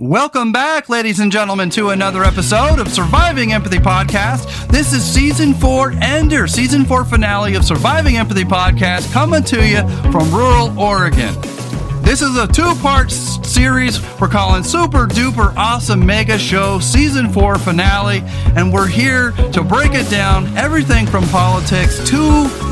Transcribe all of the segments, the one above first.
Welcome back, ladies and gentlemen, to another episode of Surviving Empathy Podcast. This is season four ender, season four finale of Surviving Empathy Podcast, coming to you from rural Oregon. This is a two part series we're calling Super Duper Awesome Mega Show Season 4 Finale, and we're here to break it down everything from politics to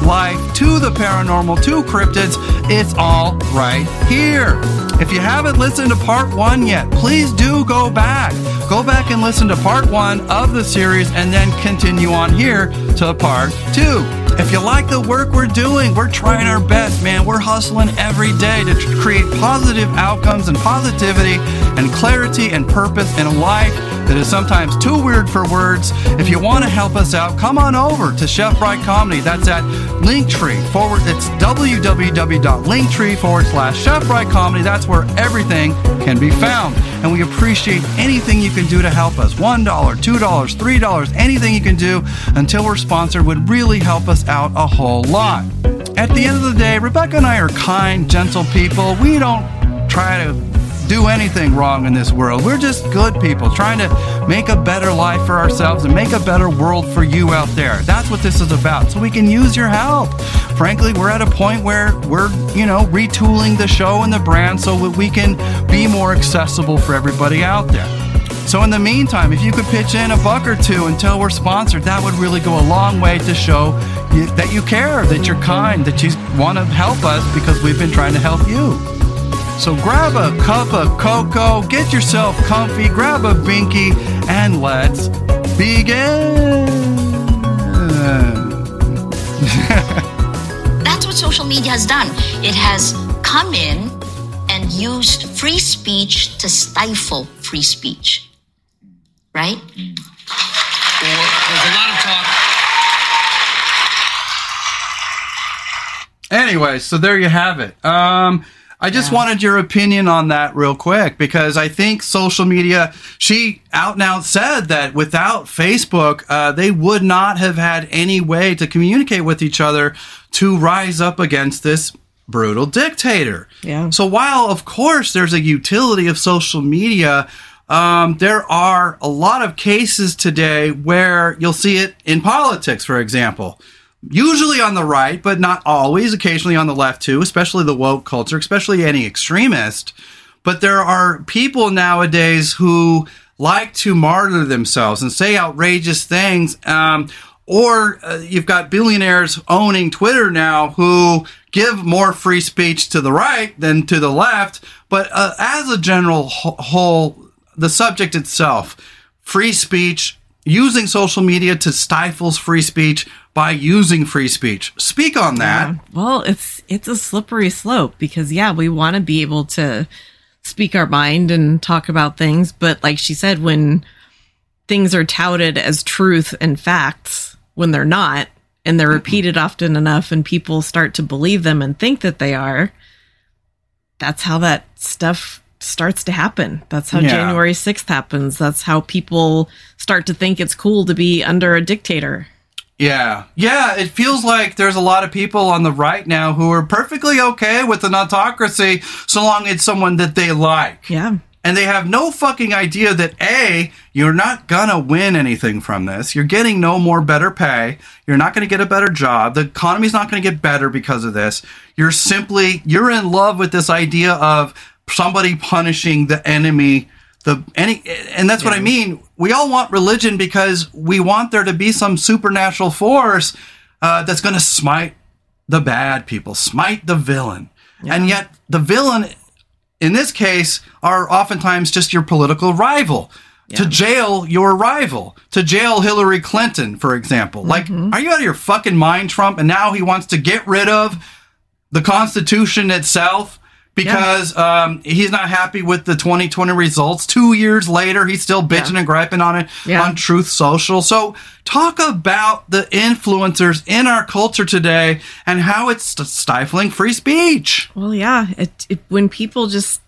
life to the paranormal to cryptids. It's all right here. If you haven't listened to part one yet, please do go back. Go back and listen to part one of the series and then continue on here to part two. If you like the work we're doing, we're trying our best, man. We're hustling every day to create positive outcomes and positivity and clarity and purpose in a life that is sometimes too weird for words. If you want to help us out, come on over to Chef Bry Comedy. That's at Linktree forward. It's www.linktree forward slash Chef Bry Comedy. That's where everything can be found. And we appreciate anything you can do to help us. $1, $2, $3, anything you can do until we're sponsored would really help us out a whole lot. At the end of the day, Rebecca and I are kind, gentle people. We don't try to do anything wrong in this world. We're just good people trying to make a better life for ourselves and make a better world for you out there. That's what this is about. So we can use your help. Frankly, we're at a point where we're, you know, retooling the show and the brand so that we can be more accessible for everybody out there. So, in the meantime, if you could pitch in a buck or two until we're sponsored, that would really go a long way to show you, that you care, that you're kind, that you want to help us because we've been trying to help you. So grab a cup of cocoa, get yourself comfy, grab a binky, and let's begin. That's what social media has done. It has come in and used free speech to stifle free speech. Right? Or there's a lot of talk. Anyway, so there you have it. Um, I just wanted your opinion on that real quick because I think social media, she out and out said that without Facebook, uh, they would not have had any way to communicate with each other to rise up against this brutal dictator. Yeah. So while, of course, there's a utility of social media, um, there are a lot of cases today where you'll see it in politics, for example usually on the right, but not always, occasionally on the left too, especially the woke culture, especially any extremist. But there are people nowadays who like to martyr themselves and say outrageous things. Um, or uh, you've got billionaires owning Twitter now who give more free speech to the right than to the left. But uh, as a general whole, the subject itself, free speech, using social media to stifle free speech by using free speech. Speak on that. Yeah. Well, it's it's a slippery slope because yeah, we want to be able to speak our mind and talk about things, but like she said when things are touted as truth and facts when they're not and they're mm-hmm. repeated often enough and people start to believe them and think that they are, that's how that stuff starts to happen. That's how Yeah. January 6th happens. That's how people start to think it's cool to be under a dictator. Yeah. Yeah, it feels like there's a lot of people on the right now who are perfectly okay with an autocracy so long it's someone that they like. Yeah. And they have no fucking idea that A, you're not gonna win anything from this. You're getting no more better pay. You're not gonna get a better job. The economy's not gonna get better because of this. You're simply, you're in love with this idea of somebody punishing the enemy. The any, and that's what I mean. We all want religion because we want there to be some supernatural force uh, that's going to smite the bad people, smite the villain. And yet, the villain in this case are oftentimes just your political rival. To jail your rival, to jail Hillary Clinton, for example. Like, are you out of your fucking mind, Trump? And now he wants to get rid of the Constitution itself because um, he's not happy with the 2020 results. Two years later, he's still bitching and griping on it Yeah. on Truth Social. So, talk about the influencers in our culture today and how it's stifling free speech. Well, yeah. It, it when people just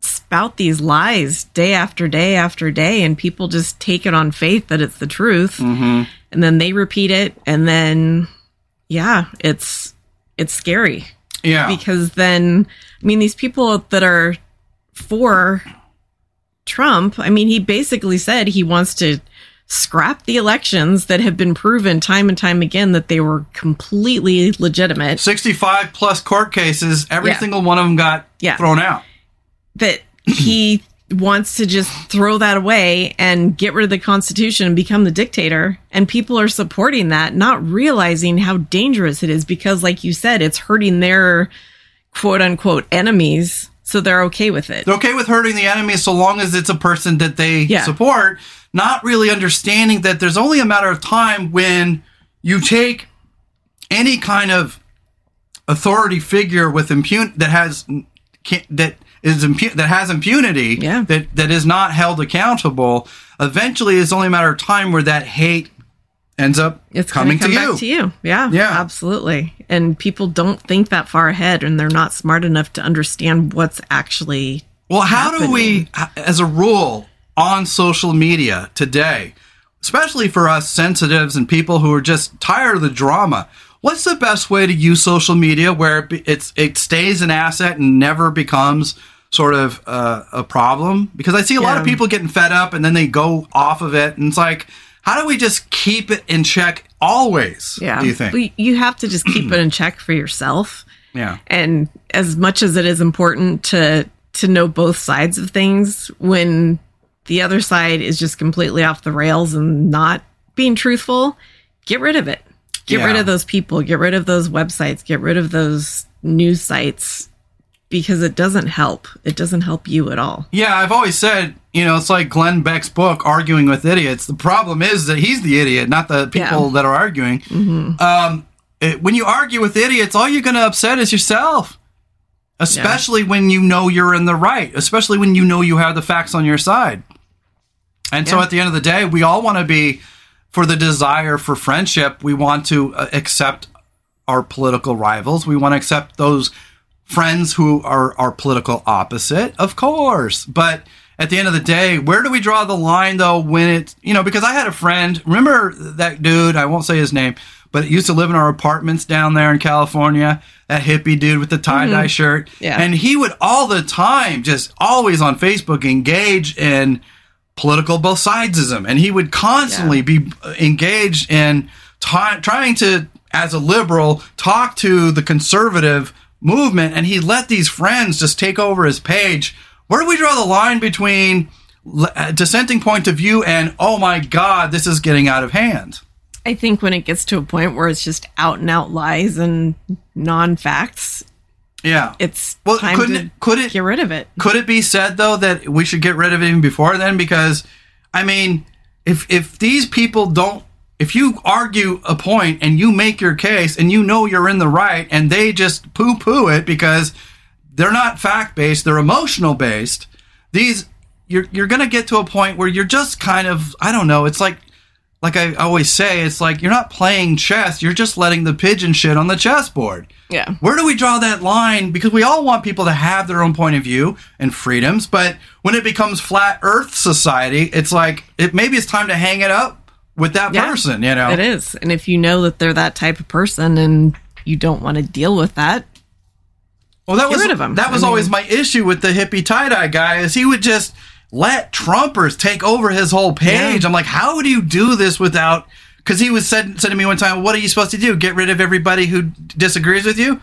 spout these lies day after day after day, and people just take it on faith that it's the truth, and then they repeat it, and then yeah, it's it's scary Yeah. because then I mean these people that are for Trump, I mean, he basically said he wants to scrap the elections that have been proven time and time again that they were completely legitimate. 65 plus court cases, every Yeah. single one of them got Yeah. thrown out. That he wants to just throw that away and get rid of the Constitution and become the dictator. And people are supporting that, not realizing how dangerous it is because, like you said, it's hurting their quote unquote enemies. So they're okay with it. They're okay with hurting the enemy so long as it's a person that they Yeah. support, not really understanding that there's only a matter of time when you take any kind of authority figure with impun that has that is impu- that has impunity Yeah. that that is not held accountable eventually it's only a matter of time where that hate ends up it's coming coming to come you back to you. Yeah, Yeah. absolutely. And people don't think that far ahead, and they're not smart enough to understand what's actually. Well, how do we, as a rule, on social media today, especially for us sensitives and people who are just tired of the drama, what's the best way to use social media where it it's it stays an asset and never becomes sort of uh, a problem? Because I see a lot of people getting fed up and then they go off of it, and it's like, how do we just keep it in check always? Yeah, Do you think? You have to just keep it in check for yourself. yeah. And as much as it is important to to know both sides of things, when the other side is just completely off the rails and not being truthful, get rid of it. Get Yeah. rid of those people. Get rid of those websites. Get rid of those news sites because it doesn't help. It doesn't help you at all. Yeah, I've always said, you know, it's like Glenn Beck's book, Arguing with Idiots. The problem is that he's the idiot, not the people Yeah. Mm-hmm. that are arguing. Um, it- when you argue with idiots, all you're going to upset is yourself, especially when you know you're in the right, especially when you know you have the facts on your side. And so at the end of the day, we all want to be, for the desire for friendship, we want to uh, accept our political rivals. We want to accept those friends who are our political opposite, of course. But at the end of the day, where do we draw the line though when it, you know, because I had a friend, remember that dude, I won't say his name, but he used to live in our apartments down there in California, that hippie dude with the tie-dye mm-hmm. shirt. Yeah. And he would all the time just always on Facebook engage in political both sidesism and he would constantly be uh, engaged in ti trying to as a liberal talk to the conservative movement and he let these friends just take over his page. Where do we draw the line between uh, dissenting point of view and oh my god this is getting out of hand? I think when it gets to a point where it's just out and out lies and non facts, yeah. it's well couldn't it, could it get rid of it. could it be said though that we should get rid of it even before then? Because i mean if if these people don't if you argue a point and you make your case and you know you're in the right and they just poo poo it because they're not fact based they're emotional based these you're you're going to get to a point where you're just kind of i don't know it's like like I always say, it's like you're not playing chess, you're just letting the pigeon shit on the chessboard. Yeah. Where do we draw that line? Because we all want people to have their own point of view and freedoms, but when it becomes flat earth society, it's like it maybe it's time to hang it up with that Yeah, person, you know. It is. And if you know that they're that type of person and you don't want to deal with that, Well, that Get was rid of 'em. that I was mean- always my issue with the hippie tie dye guy is he would just let Trumpers take over his whole page. Yeah. I'm like, how do you do this without? Because he was said said to me one time, "What are you supposed to do? Get rid of everybody who disagrees with you?"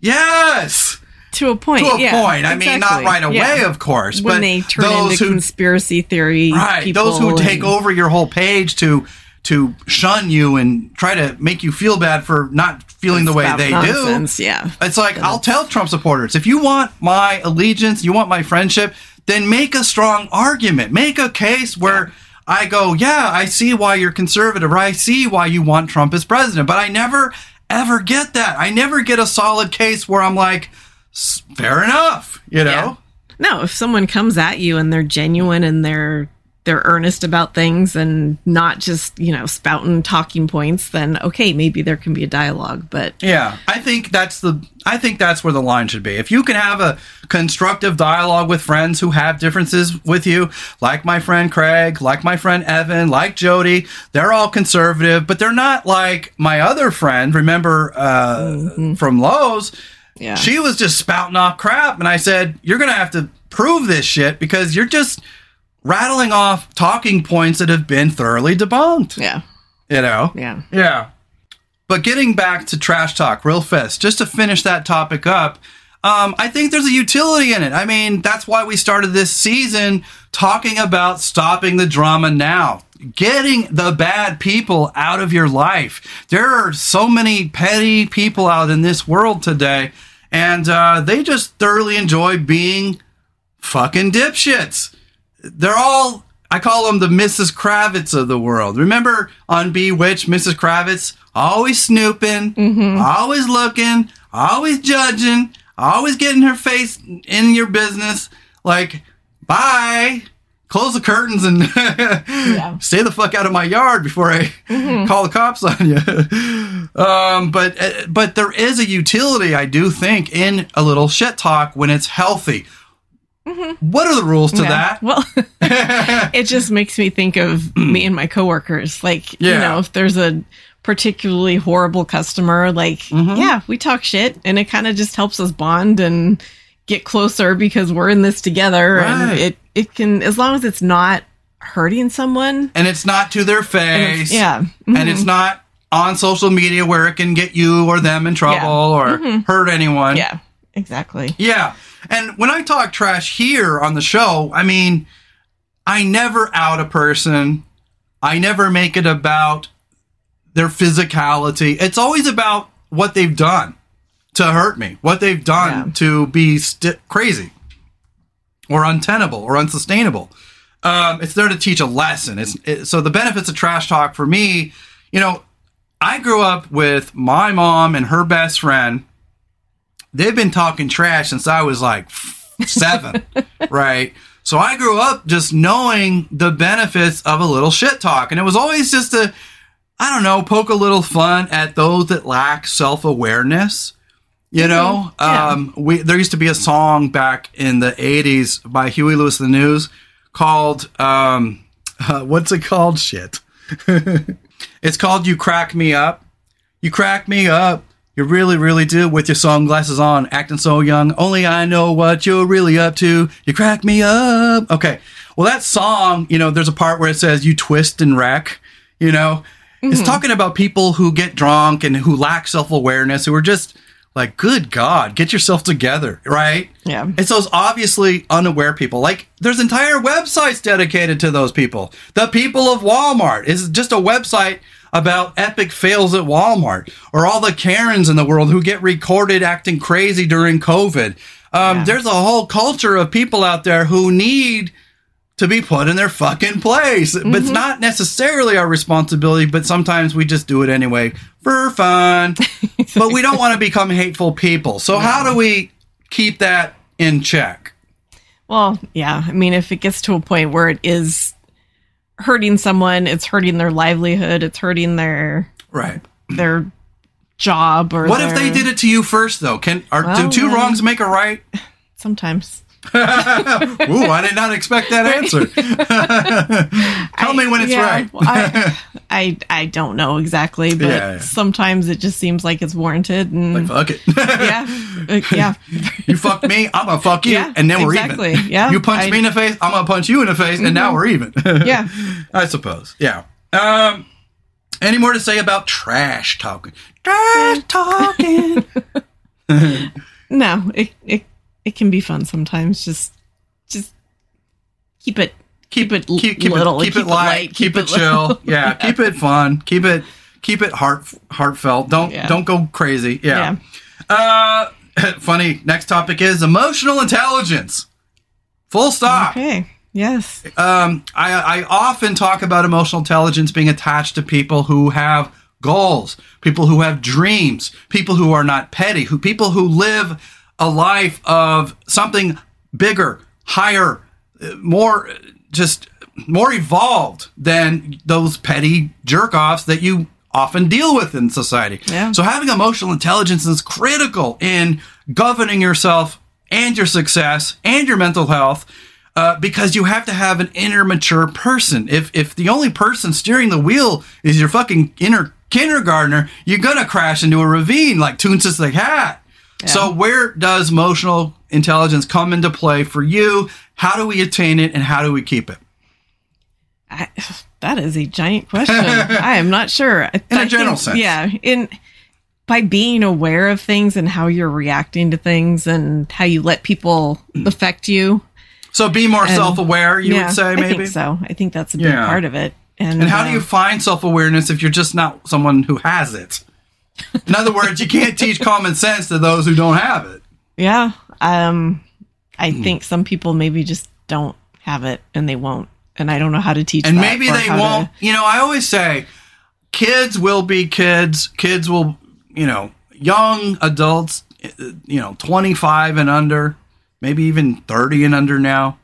Yes, to a point. to a yeah, point. I mean, not right away, Yeah. of course, When but they turn those into who conspiracy theory, right people those who take over your whole page to to shun you and try to make you feel bad for not feeling the way they nonsense, do. Yeah. It's like I'll tell Trump supporters if you want my allegiance, you want my friendship, then make a strong argument. Make a case where I go, yeah, I see why you're conservative, or I see why you want Trump as president. But I never ever get that. I never get a solid case where I'm like, "S- fair enough, you know? Yeah. No, if someone comes at you and they're genuine and they're they're earnest about things and not just, you know, spouting talking points, then okay, maybe there can be a dialogue. But Yeah, I think that's the I think that's where the line should be. If you can have a constructive dialogue with friends who have differences with you, like my friend Craig, like my friend Evan, like Jody, they're all conservative, but they're not like my other friend. Remember uh, from Lowe's? Yeah. She was just spouting off crap, and I said, "You're gonna have to prove this shit because you're just." rattling off talking points that have been thoroughly debunked. Yeah. You know? Yeah. Yeah. But getting back to trash talk real fast, just to finish that topic up, um, I think there's a utility in it. I mean, that's why we started this season talking about stopping the drama now, getting the bad people out of your life. There are so many petty people out in this world today, and uh, they just thoroughly enjoy being fucking dipshits. They're all, I call them the Mrs. Kravitz of the world. Remember on Bewitched, Mrs. Kravitz? Always snooping, always looking, always judging, always getting her face in your business. Like, bye. Close the curtains and stay the fuck out of my yard before I call the cops on you. um, but uh, but there is a utility, I do think, in a little shit talk when it's healthy. What are the rules to Yeah. that? Well, it just makes me think of me and my coworkers. Like, you know, if there's a particularly horrible customer, like, Mm-hmm. yeah, we talk shit and it kind of just helps us bond and get closer because we're in this together. Right. And it, it can, as long as it's not hurting someone. and it's not to their and face. it's- yeah. and it's not on social media where it can get you or them in trouble or hurt anyone. Yeah, exactly. Yeah. And when I talk trash here on the show, I mean, I never out a person. I never make it about their physicality. It's always about what they've done to hurt me, what they've done Yeah. to be st- crazy or untenable or unsustainable. Um, it's there to teach a lesson. It's it, so the benefits of trash talk for me. You know, I grew up with my mom and her best friend. They've been talking trash since I was like seven, right? So I grew up just knowing the benefits of a little shit talk, and it was always just to, I don't know, poke a little fun at those that lack self awareness. You know, Yeah. um, we there used to be a song back in the '80s by Huey Lewis and the News called um, uh, what's it called? Shit. it's called "You Crack Me Up." You crack me up. You really, really do with your sunglasses on, acting so young. Only I know what you're really up to. You crack me up. Okay. Well, that song, you know, there's a part where it says you twist and wreck, you know, it's talking about people who get drunk and who lack self awareness, who are just like, good God, get yourself together, right? Yeah. It's those obviously unaware people. Like, there's entire websites dedicated to those people. The people of Walmart is just a website about epic fails at Walmart, or all the Karens in the world who get recorded acting crazy during COVID. Um, Yeah. There's a whole culture of people out there who need to be put in their fucking place. But it's mm-hmm. not necessarily our responsibility, but sometimes we just do it anyway for fun. but we don't want to become hateful people. So, how do we keep that in check? Well, yeah. I mean, if it gets to a point where it is hurting someone, it's hurting their livelihood, it's hurting their Right. their job or What if they did it to you first, though? Can are, do two then- wrongs make a right? sometimes. Ooh, I did not expect that answer. Tell me when it's Yeah, right. I, I I don't know exactly, but Yeah, yeah. sometimes it just seems like it's warranted and Fuck it. yeah. uh, yeah. you fucked me, I'm gonna fuck you, and then we're exactly. even. Yeah, You punch I- Mm-hmm. me in the face, I'm gonna punch you in the face, and now we're even. Yeah. I suppose. Yeah. Um. Any more to say about trash talking? Trash talking. No, it it it can be fun sometimes. Just just keep it keep, it l- keep, keep little, it, keep, it light, keep, it, chill. Yeah, keep it fun. Keep it keep it heart heartfelt. Don't Yeah. don't go crazy. Yeah. Yeah. Uh, funny. Next topic is emotional intelligence. Full stop. Okay. Yes. um, I, I often talk about emotional intelligence being attached to people who have goals, people who have dreams, people who are not petty, who people who live a life of something bigger, higher, uh, more uh, just more evolved than those petty jerk offs that you often deal with in society. Yeah. So having emotional intelligence is critical in governing yourself and your success and your mental health uh, because you have to have an inner mature person. If if the only person steering the wheel is your fucking inner kindergartner, you're gonna crash into a ravine like Toonces the cat. So where does emotional intelligence come into play for you? How do we attain it and how do we keep it? I, that is a giant question. I am not sure. In a general sense. Yeah. In by being aware of things and how you're reacting to things and how you let people affect you. So be more And- self-aware, you yeah, would say, I maybe. think so. I think that's a big Yeah. part of it. And, And how do uh, you find self-awareness if you're just not someone who has it? In other words, you can't teach common sense to those who don't have it. Yeah. Um, I Hmm. think some people maybe just don't have it and they won't. And I don't know how to teach and maybe they won't you know i always say kids will be kids kids will you know young adults you know 25 and under maybe even 30 and under now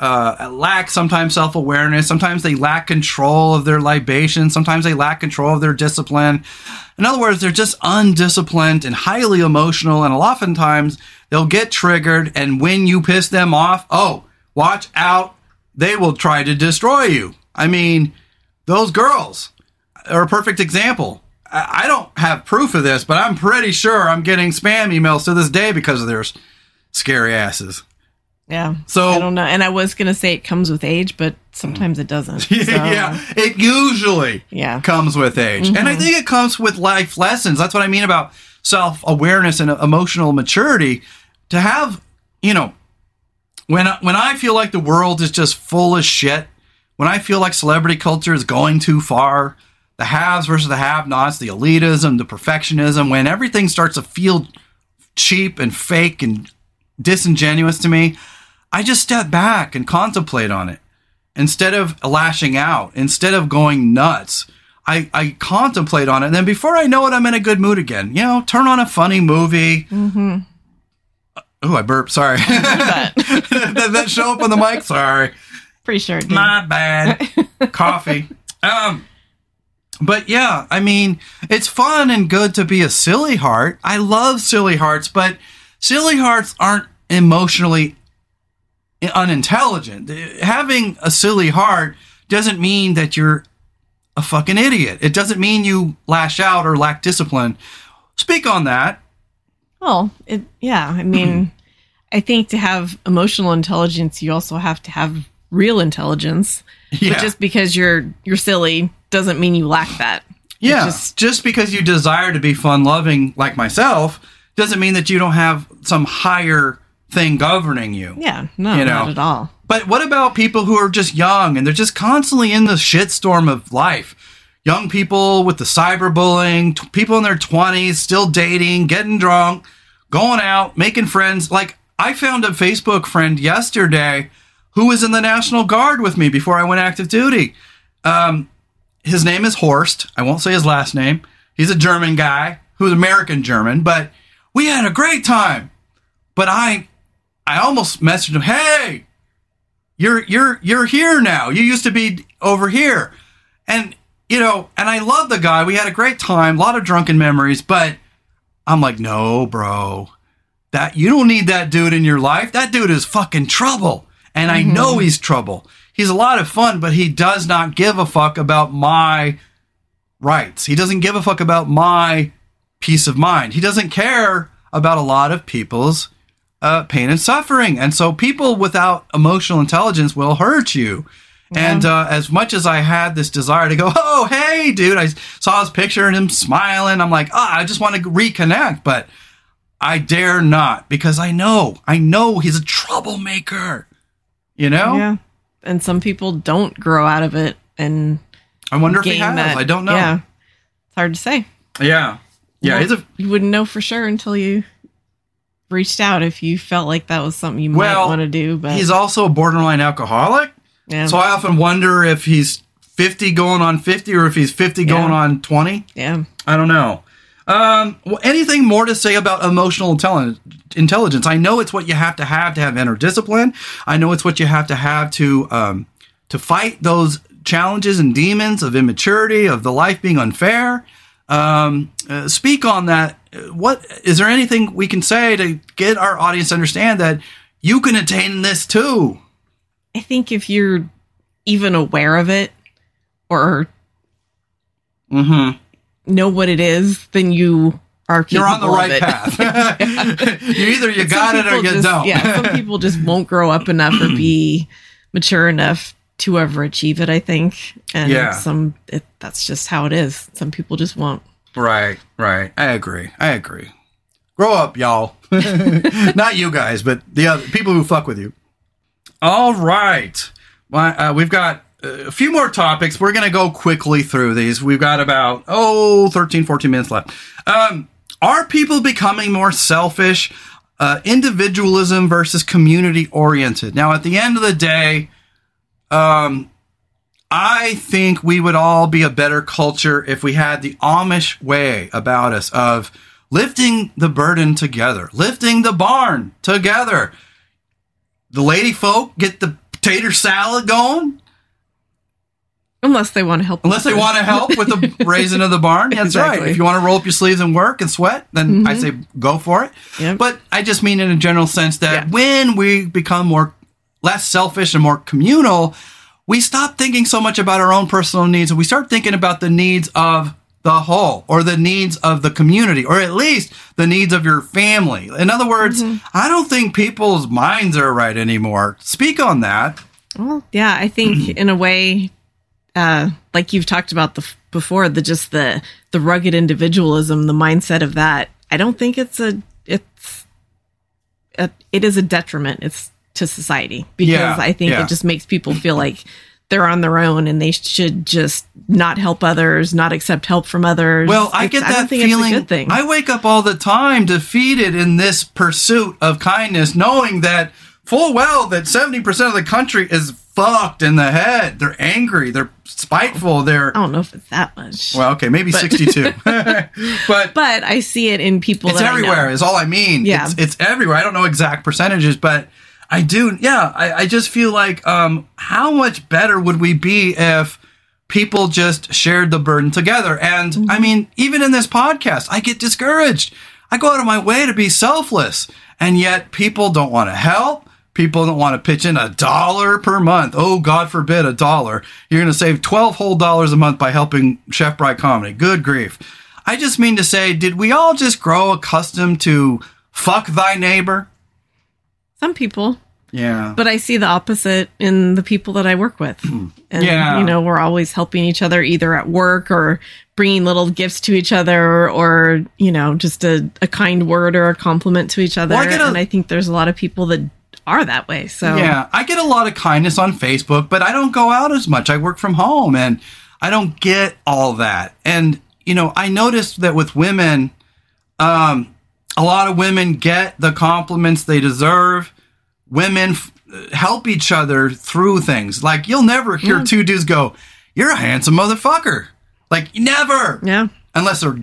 uh, lack sometimes self-awareness. Sometimes they lack control of their libation sometimes they lack control of their discipline. In other words they're just undisciplined and highly emotional and oftentimes they'll get triggered and when you piss them off oh watch out they will try to destroy you. I mean those girls are a perfect example. I don't have proof of this, but I'm pretty sure I'm getting spam emails to this day because of their scary asses. Yeah. So- I don't know. And I was going to say it comes with age, but sometimes it doesn't. So, yeah, it usually Yeah. comes with age, and I mm-hmm. think it comes with life lessons. That's what I mean about self awareness and emotional maturity. To have, you know, when I- when I feel like the world is just full of shit, when I feel like celebrity culture is going too far, the haves versus the have-nots, the elitism, the perfectionism, when everything starts to feel cheap and fake and disingenuous to me, I just step back and contemplate on it instead of lashing out, instead of going nuts. I, I contemplate on it, and then before I know it, I'm in a good mood again. You know, turn on a funny movie. Mm-hmm. Oh, I burped. Sorry. Did that show up on the mic? Sorry. Pretty sure. It did. My bad. Coffee. Um, but yeah, I mean, it's fun and good to be a silly heart. I love silly hearts, but silly hearts aren't emotionally unintelligent. Having a silly heart doesn't mean that you're a fucking idiot. It doesn't mean you lash out or lack discipline. Speak on that. Well, it, yeah. I mean, I think to have emotional intelligence, you also have to have real intelligence. Yeah. But just because you're you're silly doesn't mean you lack that. Yeah. just- Just, because you desire to be fun loving like myself doesn't mean that you don't have some higher thing governing you. Yeah. No, You know. not at all. But what about people who are just young and they're just constantly in the shitstorm of life? Young people with the cyberbullying, t- people in their 20s still dating, getting drunk, going out, making friends. Like, I found a Facebook friend yesterday who was in the National Guard with me before I went active duty. Um, his name is Horst. I won't say his last name. He's a German guy who's American German, but we had a great time. But I, I almost messaged him, "Hey, you're you're you're here now. You used to be over here." And you know, and I love the guy. We had a great time, a lot of drunken memories, but I'm like, "No, bro. That you don't need that dude in your life. That dude is fucking trouble." And I know mm-hmm. he's trouble. He's a lot of fun, but he does not give a fuck about my rights. He doesn't give a fuck about my peace of mind. He doesn't care about a lot of people's uh, pain and suffering. And so people without emotional intelligence will hurt you. And uh, as much as I had this desire to go, oh, hey, dude, I saw his picture and him smiling. I'm like, ah, I just want to reconnect, but I dare not because I know, I know he's a troublemaker. You know? Yeah. And some people don't grow out of it and I wonder if he has. that. I don't know. Yeah. It's hard to say. Yeah. Yeah. Well, he's a you wouldn't know for sure until you reached out if you felt like that was something you might want to do. But he's also a borderline alcoholic. yeah, So I often wonder if he's 50 going on 50 or if he's 50 going on 20. yeah. I don't know. Um, well, anything more to say about emotional intelli- intelligence? I know it's what you have to have to have inner discipline. I know it's what you have to have to um, to fight those challenges and demons of immaturity, of the life being unfair. Um, uh, speak on that. What is there anything we can say to get our audience to understand that you can attain this too? I think if you're even aware of it or Mm-hmm. know what it is, then you are You're on the right path. you either you got it or you just- don't. Yeah, some people just won't grow up enough or be mature enough to overachieve it. I think, and Yeah. some it, that's just how it is. Some people just won't. Right, right. I agree. I agree. Grow up, y'all. Not you guys, but the other people who fuck with you. All right. My, uh, we've got uh, a few more topics. We're going to go quickly through these. We've got about, oh, 13, 14 minutes left. Um, are people becoming more selfish? Uh, individualism versus community oriented. Now, at the end of the day, um, I think we would all be a better culture if we had the Amish way about us of lifting the burden together, lifting the barn together. The lady folk get the potato salad going, Unless they want to help. unless they want to help with the raising of the barn. That's right. If you want to roll up your sleeves and work and sweat, then I say go for it. Yep. But I just mean in a general sense that Yeah. when we become more less selfish and more communal, we stop thinking so much about our own personal needs and we start thinking about the needs of the whole or the needs of the community or at least the needs of your family. In other words, I don't think people's minds are right anymore. Speak on that. Well, yeah, I think in a way, uh, like you've talked about the before, the just the the rugged individualism, the mindset of that. I don't think it's a it's a, it is a detriment. It's to society because Yeah, I think yeah. it just makes people feel like they're on their own and they should just not help others, not accept help from others. Well, I get I that feeling. It's a good thing. I wake up all the time defeated in this pursuit of kindness, knowing that full well that 70% of the country is fucked in the head. They're angry, they're spiteful, they're I don't know if it's that much, well, okay, maybe 62. but but I see it in people. it's that I know. everywhere is all I mean. Yeah. It's, it's everywhere. I don't know exact percentages, but I do. Yeah. I, I just feel like, um, how much better would we be if people just shared the burden together? And Mm-hmm. I mean, even in this podcast, I get discouraged. I go out of my way to be selfless and yet people don't want to help. People don't want to pitch in a dollar per month. Oh, God forbid a dollar. You're going to save 12 whole dollars a month by helping Chef Bry Comedy. Good grief. I just mean to say, did we all just grow accustomed to fuck thy neighbor? Some people. Yeah. but I see the opposite in the people that I work with. And, Yeah. you know, we're always helping each other either at work or bringing little gifts to each other or, you know, just a, a kind word or a compliment to each other. Well, I get a- and I think there's a lot of people that are that way. So, Yeah, I get a lot of kindness on Facebook, but I don't go out as much. I work from home and I don't get all that. And, you know, I noticed that with women, um, a lot of women get the compliments they deserve. Women f- help each other through things. Like, you'll never hear two dudes go, You're a handsome motherfucker. Like, never yeah. unless they're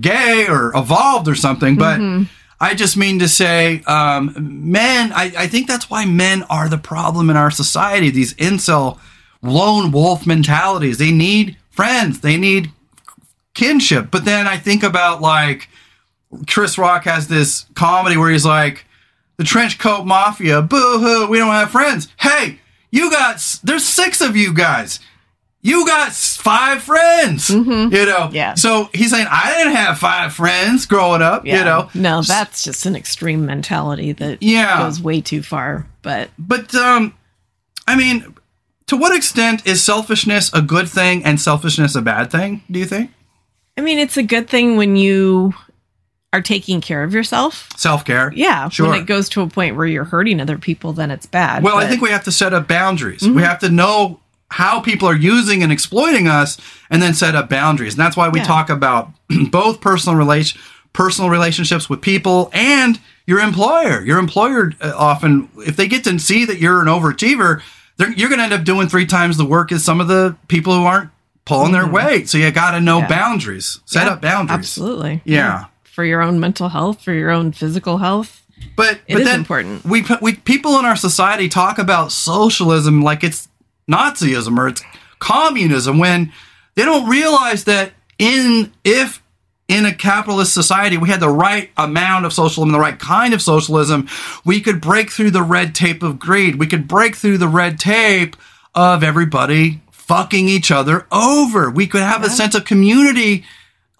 gay or evolved or something. But Mm-hmm. I just mean to say, um, men, I, I think that's why men are the problem in our society. These incel lone wolf mentalities. They need friends, they need kinship. But then I think about like Chris Rock has this comedy where he's like, the trench coat mafia, boo hoo, we don't have friends. Hey, you got, there's six of you guys. You got five friends, you know? Mm-hmm. Yeah. So he's saying, I didn't have five friends growing up, Yeah. you know? No, that's just an extreme mentality that Yeah. goes way too far. But But, um, I mean, to what extent is selfishness a good thing and selfishness a bad thing, do you think? I mean, it's a good thing when you are taking care of yourself. Self care. Yeah. Sure. When it goes to a point where you're hurting other people, then it's bad. Well, I think we have to set up boundaries. Mm-hmm. We have to know how people are using and exploiting us and then set up boundaries. And that's why we Yeah. talk about both personal relation personal relationships with people and your employer. Your employer uh, often if they get to see that you're an overachiever, you're going to end up doing three times the work as some of the people who aren't pulling their weight. So you got to know Mm-hmm. Yeah. boundaries. Set Yeah, up boundaries. Absolutely. Yeah. For your own mental health, for your own physical health. But It but is important. We we people in our society talk about socialism like it's Nazism or it's communism when they don't realize that in if in a capitalist society we had the right amount of socialism, the right kind of socialism, we could break through the red tape of greed. We could break through the red tape of everybody fucking each other over. We could have a sense of community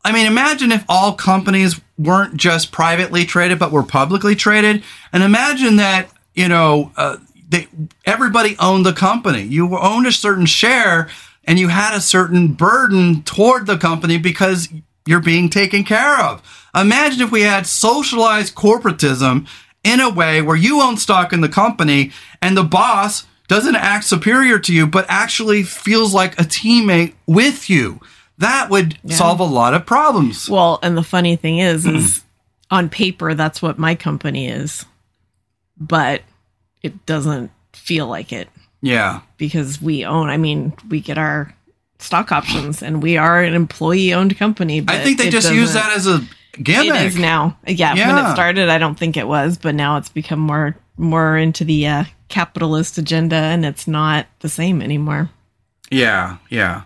I mean, imagine if all companies weren't just privately traded, but were publicly traded. And imagine that, you know, uh, they everybody owned the company. You owned a certain share and you had a certain burden toward the company because you're being taken care of. Imagine if we had socialized corporatism in a way where you own stock in the company and the boss doesn't act superior to you, but actually feels like a teammate with you. That would solve a lot of problems. Well, and the funny thing is, is on paper, that's what my company is, but it doesn't feel like it Yeah. because we own, I mean, we get our stock options and we are an employee owned company. But I think they just use that as a gimmick. It is now. Yeah, when it started, I don't think it was, but now it's become more more into the uh, capitalist agenda, and it's not the same anymore. Yeah, yeah.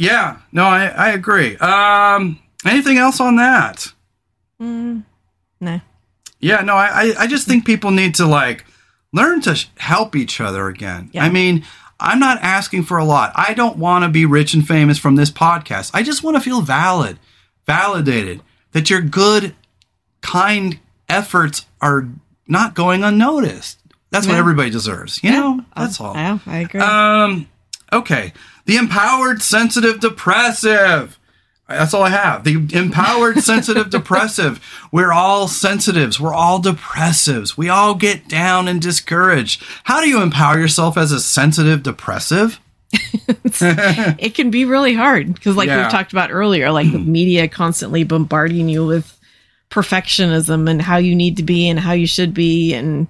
Yeah, no, I, I agree. Um anything else on that? No. Yeah, no, I, I- I just think people need to like learn to help each other again. Yeah. I mean, I'm not asking for a lot. I don't want to be rich and famous from this podcast. I just want to feel valid, validated, that your good, kind efforts are not going unnoticed. That's what everybody deserves. You know, that's all. Yeah, I agree. Um, okay. The empowered, sensitive, depressive. That's all I have. The empowered, sensitive, depressive. We're all sensitives. We're all depressives. We all get down and discouraged. How do you empower yourself as a sensitive, depressive? it can be really hard because, like Yeah. we talked about earlier, like the media constantly bombarding you with perfectionism and how you need to be and how you should be, and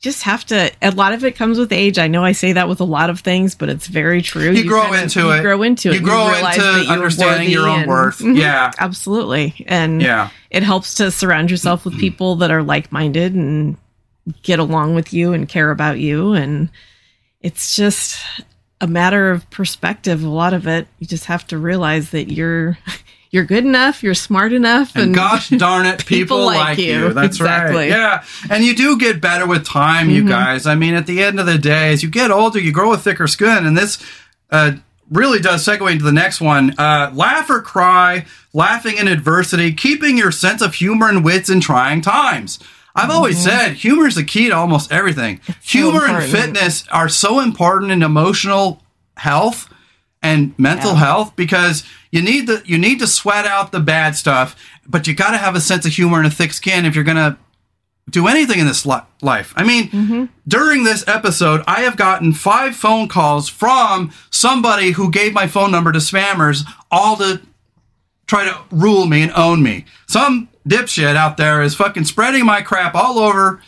just have to. A lot of it comes with age. I know I say that with a lot of things, but it's very true. You, grow into of, into you. Grow into it. You grow realize into understanding your own and- worth. Yeah. absolutely. And Yeah. it helps to surround yourself with people that are like minded and get along with you and care about you. And it's just a matter of perspective. A lot of it, you just have to realize that you're you're good enough, you're smart enough, And gosh darn it, people, people like, like you. you. That's Exactly. Mm-hmm. right. Yeah. And you do get better with time, you guys. I mean, at the end of the day, as you get older, you grow a thicker skin. And this uh, really does segue into the next one. Uh, laugh or cry, laughing in adversity, keeping your sense of humor and wits in trying times. I've always said humor is the key to almost everything. humor and fitness are so important in emotional health and mental Yeah. health because you need the you need to sweat out the bad stuff, but you got to have a sense of humor and a thick skin if you're gonna do anything in this li- life. I mean, mm-hmm. during this episode, I have gotten five phone calls from somebody who gave my phone number to spammers, all to try to rule me and own me. Some dipshit out there is fucking spreading my crap all over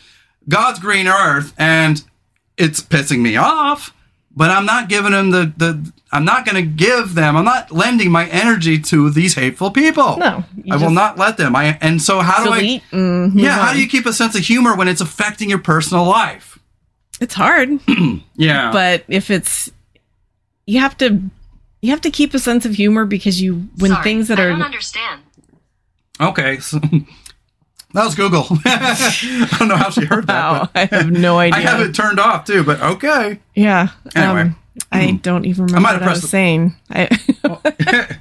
God's green earth, and it's pissing me off. But I'm not giving them the the. I'm not going to give them. I'm not lending my energy to these hateful people. No, I will not let them. I and so how do I? delete and move Yeah, how do you keep a sense of humor when it's affecting your personal life? It's hard, Yeah, but if it's you have to you have to keep a sense of humor because you when Sorry, things that I are don't understand. okay. So, that was Google. I don't know how she heard that. wow, but I have no idea. I have it turned off too, but okay. Yeah. Anyway. Um, I hmm. don't even remember have what I was the- saying. I,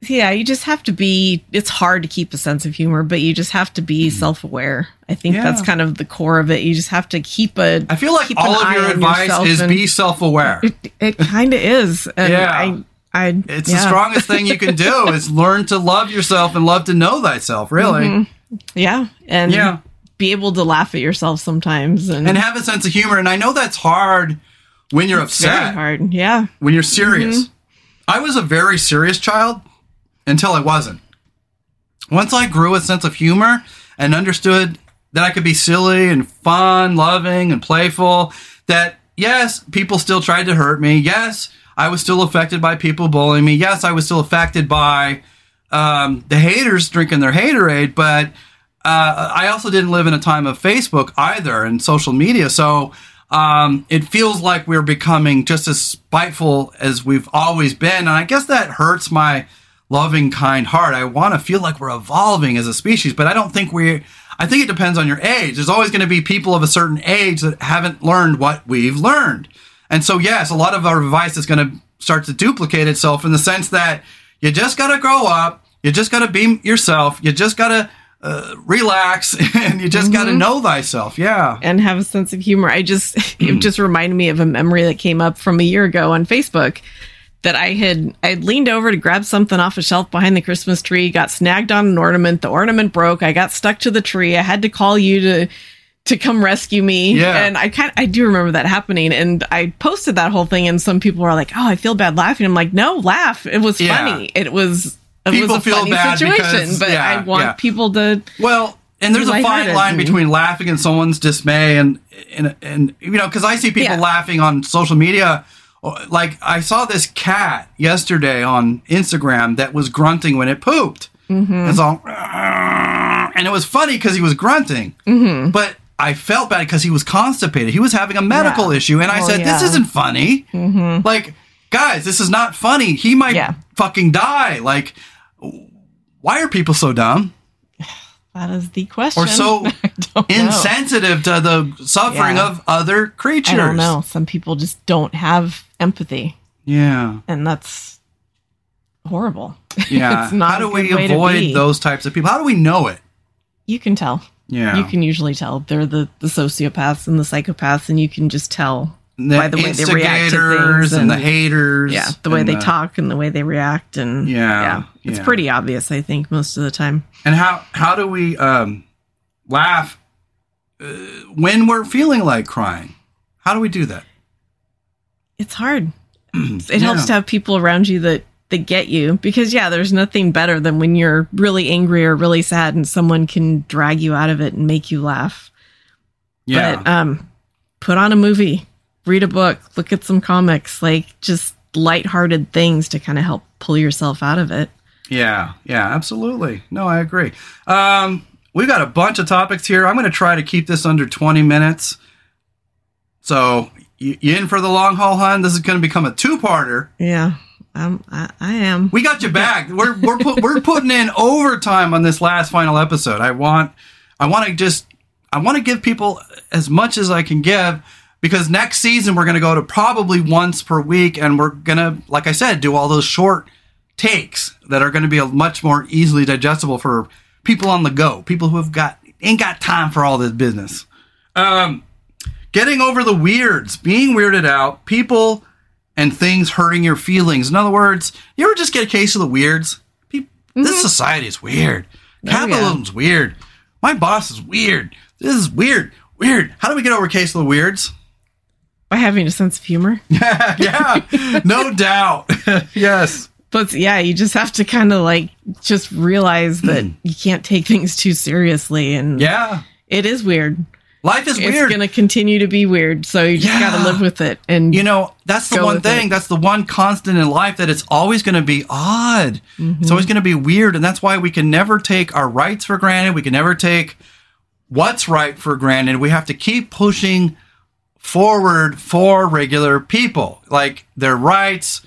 yeah, you just have to be. It's hard to keep a sense of humor, but you just have to be hmm. self-aware. I think that's kind of the core of it. You just have to keep a. I feel like all of your advice is be self-aware. It, it kind of is. And Yeah. I. I. It's yeah. the strongest thing you can do is learn to love yourself and love to know thyself, really. Mm-hmm. Yeah, and Yeah. be able to laugh at yourself sometimes, and, And have a sense of humor. And I know that's hard when you're very upset, hard. Yeah. when you're serious. Mm-hmm. I was a very serious child until I wasn't. Once I grew a sense of humor and understood that I could be silly and fun, loving and playful, that yes, people still tried to hurt me. Yes, I was still affected by people bullying me. Yes, I was still affected by um, the haters drinking their haterade, but uh, I also didn't live in a time of Facebook either and social media. So um, it feels like we're becoming just as spiteful as we've always been. And I guess that hurts my loving, kind heart. I want to feel like we're evolving as a species, but I don't think we. I think it depends on your age. There's always going to be people of a certain age that haven't learned what we've learned. And so, yes, a lot of our advice is going to start to duplicate itself in the sense that you just got to grow up. You just got to be yourself. You just got to uh, relax and you just got to know thyself. Yeah. and have a sense of humor. I just it just reminded me of a memory that came up from a year ago on Facebook that I had I had leaned over to grab something off a shelf behind the Christmas tree, got snagged on an ornament, the ornament broke, I got stuck to the tree. I had to call you to to come rescue me. Yeah. And I kind I do remember that happening and I posted that whole thing and some people were like, "Oh, I feel bad laughing." I'm like, "No, laugh. It was Yeah. funny. It was it People feel bad situation, because- but yeah, I want yeah. people to Well, and there's a fine line between laughing at someone's dismay and and and you know because I see people Yeah. laughing on social media. Like I saw this cat yesterday on Instagram that was grunting when it pooped. Mm-hmm. It's all, and it was funny because he was grunting, Mm-hmm. but I felt bad because he was constipated. He was having a medical Yeah. issue, and I Oh, said, "This. Mm-hmm. isn't funny. Like, guys, this is not funny. He might fucking die. Like, why are people so dumb?" that is the question. or so don't know. insensitive to the suffering Yeah. of other creatures. I don't know. Some people just don't have empathy, Yeah. and that's horrible. Yeah. It's not How do a we good way to avoid those types of people? How do we know it? You can tell. Yeah. You can usually tell they're the, the sociopaths and the psychopaths, and you can just tell the by the way they react to things and, the haters. yeah, the way and they talk and the way they react, and Yeah, yeah it's yeah. pretty obvious. I think most of the time. And how how do we um, laugh uh, when we're feeling like crying? How do we do that? It's hard. it helps to have people around you that that get you because yeah, there's nothing better than when you're really angry or really sad and someone can drag you out of it and make you laugh. Yeah. But um, put on a movie, read a book, look at some comics, like just lighthearted things to kind of help pull yourself out of it. Yeah, yeah, absolutely. No, I agree. Um, we've got a bunch of topics here. I'm going to try to keep this under 20 minutes. So, you, you in for the long haul, hun? This is going to become a two-parter. Yeah, um, I, I am. We got you back. We're we're put, we're putting in overtime on this last final episode. I want I want to just I want to give people as much as I can give because next season we're going to go to probably once per week and we're going to like I said do all those short takes that are going to be a much more easily digestible for people on the go, people who have got ain't got time for all this business. Um getting over the weirds, being weirded out, people and things hurting your feelings. In other words, you ever just get a case of the weirds? Peop This society is weird. Capitalism's weird. My boss is weird. This is weird. Weird. How do we get over a case of the weirds? By having a sense of humor. yeah, no doubt. yes. But yeah, you just have to kind of like just realize that you can't take things too seriously. And Yeah. it is weird. Life is weird. It's going to continue to be weird. So you just Yeah. got to live with it. And you know, that's the one thing. it. That's the one constant in life that it's always going to be odd. Mm-hmm. It's always going to be weird. And that's why we can never take our rights for granted. We can never take what's right for granted. We have to keep pushing forward for regular people, like their rights,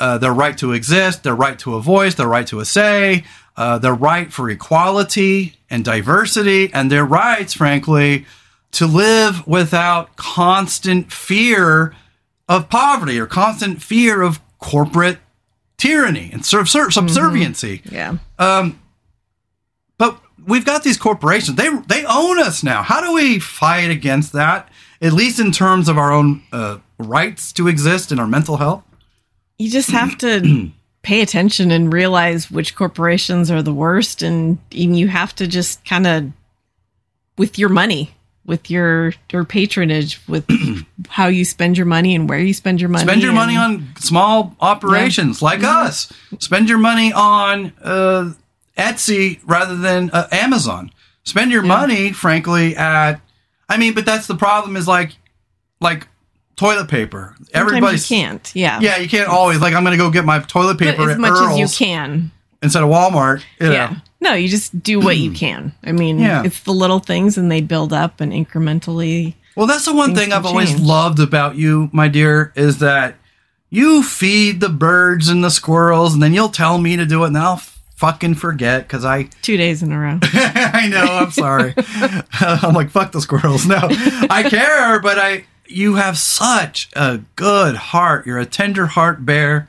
uh, their right to exist, their right to a voice, their right to a say, uh, their right for equality and diversity, and their rights, frankly, to live without constant fear of poverty or constant fear of corporate tyranny and sub- subserviency. yeah. But we've got these corporations; they they own us now. How do we fight against that? At least in terms of our own uh, rights to exist and our mental health. You just have to pay attention and realize which corporations are the worst. And, and you have to just kind of, with your money, with your, your patronage, with how you spend your money and where you spend your money. Spend your money on small operations like us. Spend your money on uh, Etsy rather than uh, Amazon. Spend your money, frankly, at. I mean, but that's the problem. Is like, like toilet paper. Everybody can't. Yeah. Yeah, you can't always like. I'm going to go get my toilet But paper as at much Earl's as you can. instead of Walmart. You know. Yeah. No, you just do what you can. I mean, Yeah. it's the little things and they build up and incrementally. Well, that's the one thing I've always change. loved about you, my dear, is that you feed the birds and the squirrels, and then you'll tell me to do it, and I'll fucking forget because I Two days in a row. I know. I'm sorry. I'm like fuck the squirrels. No, I care, but I. You have such a good heart. You're a tender heart bear,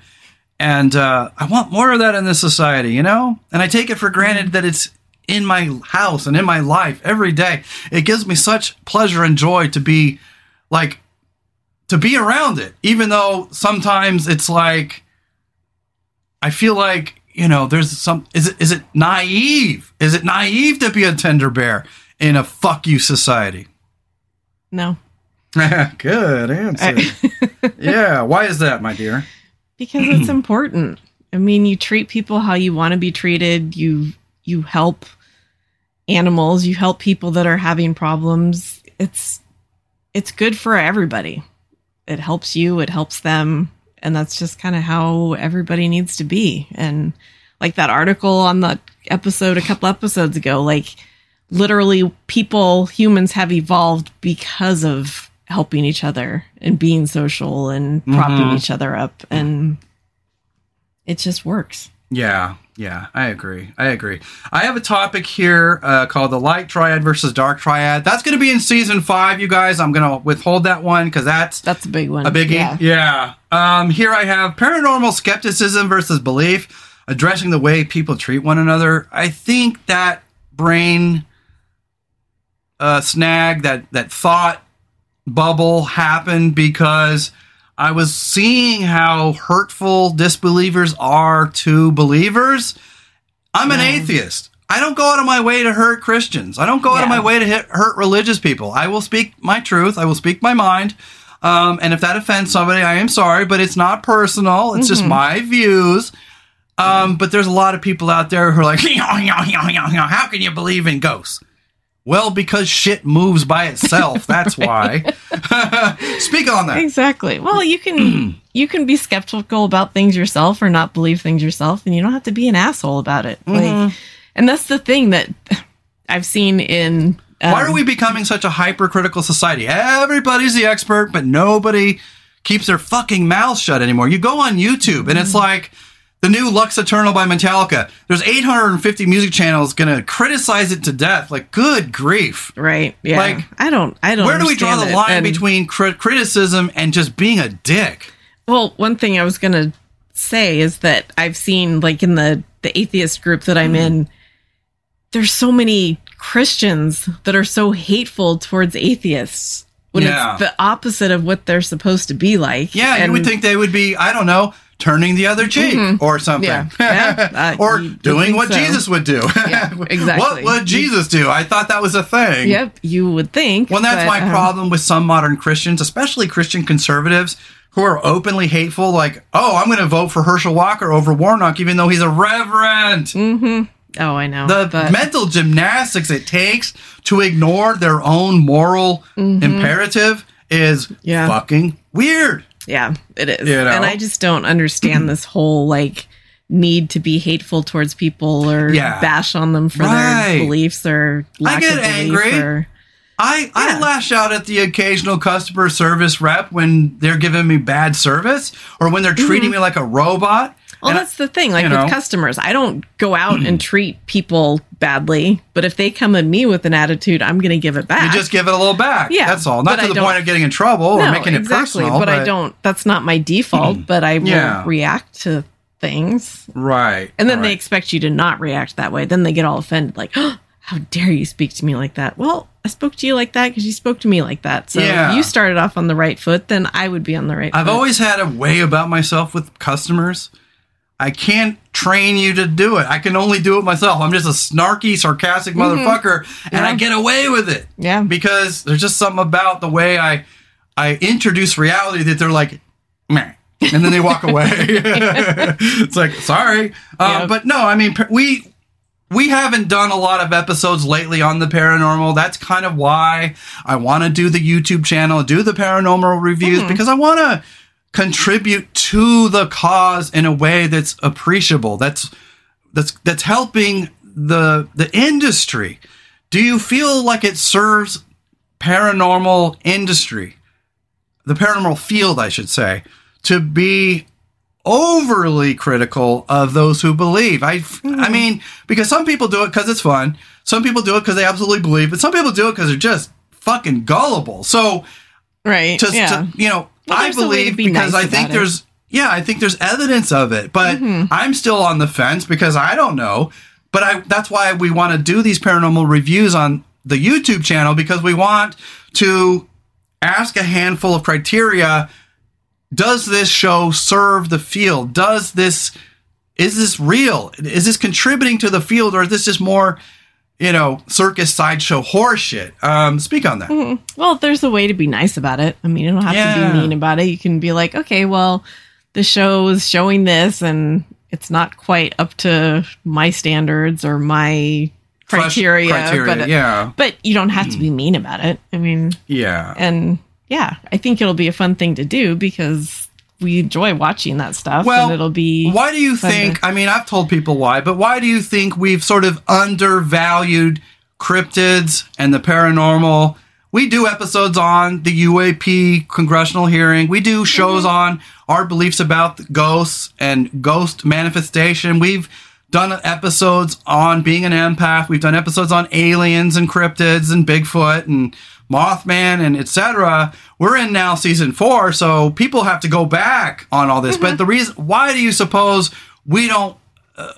and uh, I want more of that in this society. You know, and I take it for granted that it's in my house and in my life every day. It gives me such pleasure and joy to be like to be around it, even though sometimes it's like I feel like you know there's some is it is it naive? Is it naive to be a tender bear in a fuck you society? No. Good answer. yeah, why is that, my dear? because it's important. I mean, you treat people how you want to be treated. You you help animals, you help people that are having problems. It's it's good for everybody. It helps you, it helps them, and that's just kind of how everybody needs to be. And like that article on the episode a couple episodes ago, like literally people humans have evolved because of helping each other and being social and propping mm-hmm. each other up and it just works. Yeah, yeah, I agree. I agree. I have a topic here uh, called the light triad versus dark triad. That's going to be in season five, you guys. I'm going to withhold that one because that's That's a big one. a biggie. Yeah. Yeah. Um, here I have paranormal skepticism versus belief, addressing the way people treat one another. I think that brain uh, snag, that that thought bubble happened because I was seeing how hurtful disbelievers are to believers. I'm an atheist. I don't go out of my way to hurt Christians. I don't go out of my way to hit, hurt religious people. I will speak my truth. I will speak my mind. Um, and if that offends somebody, I am sorry, but it's not personal. It's just my views. Um, but there's a lot of people out there who are like, how can you believe in ghosts? Well, because shit moves by itself. That's why. Speak on that. Exactly. Well, you can you can be skeptical about things yourself or not believe things yourself, and you don't have to be an asshole about it. Mm-hmm. Like, and that's the thing that I've seen in. Um, Why are we becoming such a hypercritical society? Everybody's the expert, but nobody keeps their fucking mouth shut anymore. You go on YouTube and it's like the new Lux Æterna by Metallica. There's 850 music channels gonna criticize it to death. Like, good grief. right? Yeah. like, I don't. I don't. Where do we draw the line And- between crit- criticism and just being a dick? Well, one thing I was gonna say is that I've seen like in the the atheist group that. I'm hmm. in, there's so many Christians that are so hateful towards atheists when Yeah. it's the opposite of what they're supposed to be like. Yeah, you And- would think they would be, I don't know, turning the other cheek or something. Yeah. Yeah, uh, or you doing think what so. Jesus would do. Yeah, what would Jesus do? I thought that was a thing. Yep, you would think. Well, that's but, my um, problem with some modern Christians, especially Christian conservatives who are openly hateful. Like, oh, I'm going to vote for Herschel Walker over Warnock, even though he's a reverend. Oh, I know. The but, mental gymnastics it takes to ignore their own moral imperative is Mm-hmm. Yeah. fucking weird. Yeah, it is. You know? And I just don't understand this whole like need to be hateful towards people or Yeah. bash on them for Right. their beliefs or lack get of angry. or I, I Yeah. lash out at the occasional customer service rep when they're giving me bad service or when they're treating mm-hmm. me like a robot. Well, And I- that's the thing. Like with know. customers, I don't go out and treat people badly, but if they come at me with an attitude, I'm going to give it back. You just give it a little back. Yeah, That's all. Not to I the point of getting in trouble or making it personal. But, I don't. That's not my default. Mm. But I will Yeah. react to things, Right. and then they expect you to not react that way. Then they get all offended, like, oh, "How dare you speak to me like that?" Well, I spoke to you like that because you spoke to me like that. So Yeah. if you started off on the right foot, then I would be on the right. Foot. I've foot. always had a way about myself with customers. I can't train you to do it. I can only do it myself. I'm just a snarky, sarcastic motherfucker, and I get away with it. Yeah. Because there's just something about the way I I introduce reality that they're like, man. And then they walk away. it's like, sorry. Um, Yeah. But no, I mean, we we haven't done a lot of episodes lately on the paranormal. That's kind of why I want to do the YouTube channel, do the paranormal reviews, because I want to contribute to the cause in a way that's appreciable. That's that's that's helping the the industry. Do you feel like it serves paranormal industry, the paranormal field, I should say, to be overly critical of those who believe. I, I hmm. mean, because some people do it because it's fun. Some people do it because they absolutely believe, but some people do it because they're just fucking gullible. So, right. to, yeah. to you know, Well, I there's a way to believe be because nice I think it. there's, yeah, I think there's evidence of it, but Mm-hmm. I'm still on the fence because I don't know. but I that's why we want to do these paranormal reviews on the YouTube channel because we want to ask a handful of criteria. Does this show serve the field? Does this is this real? Is this contributing to the field, or is this just more, you know, circus sideshow horseshit? Um, speak on that. Hmm. Well, there's a way to be nice about it. I mean, you don't have to be mean about it. You can be like, okay, well, the show is showing this and it's not quite up to my standards or my criteria. criteria, but, uh, yeah. But you don't have to be hmm. mean about it. I mean, Yeah. and yeah, I think it'll be a fun thing to do because we enjoy watching that stuff. Well, and it'll be Why do you fun to- think? I mean, I've told people why, but why do you think we've sort of undervalued cryptids and the paranormal? We do episodes on the UAP congressional hearing. We do shows Mm-hmm. on our beliefs about ghosts and ghost manifestation. We've done episodes on being an empath. We've done episodes on aliens and cryptids and Bigfoot and Mothman and etc. We're in now season four, so people have to go back on all this. But the reason, why do you suppose we don't uh,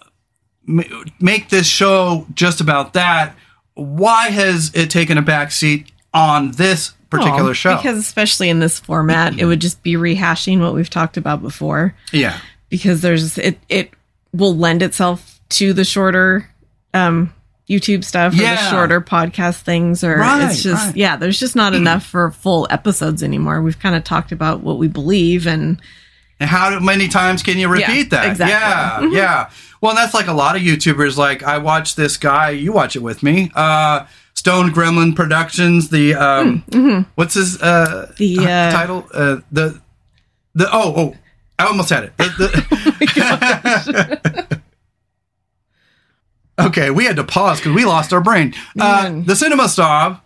m- make this show just about that? Why has it taken a back seat on this particular Well, show? Because especially in this format, it would just be rehashing what we've talked about before. yeah, because there's it it will lend itself to the shorter um YouTube stuff or Yeah. the shorter podcast things or Right, it's just right. yeah there's just not enough for full episodes anymore we've kind of talked about what we believe and And how many times can you repeat Yeah, that? exactly. Mm-hmm. Yeah, yeah. Well, that's like a lot of YouTubers. Like I watch this guy. You watch it with me. Uh, Stone Gremlin Productions. The um, what's his uh, Mm, The, uh, title? Uh, the the oh oh. I almost had it. The- the- okay, we had to pause because we lost our brain. Uh, the Cinema Snob,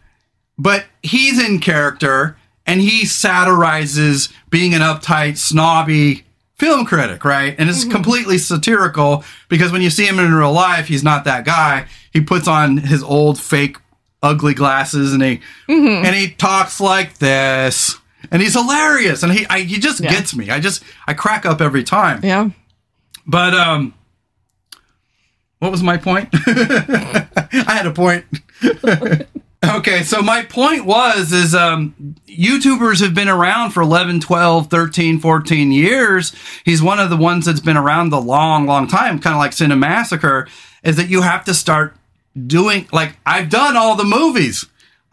but he's in character and he satirizes being an uptight, snobby film critic, right? And it's completely satirical because when you see him in real life, he's not that guy. He puts on his old fake ugly glasses and he and he talks like this. And he's hilarious and he I, he just Yeah. gets me. I just I crack up every time. yeah But um what was my point? I had a point. okay, so my point was is um YouTubers have been around for 11, 12, 13, 14 years. He's one of the ones that's been around the long long time, kind of like Cinemassacre is that you have to start doing like I've done all the movies.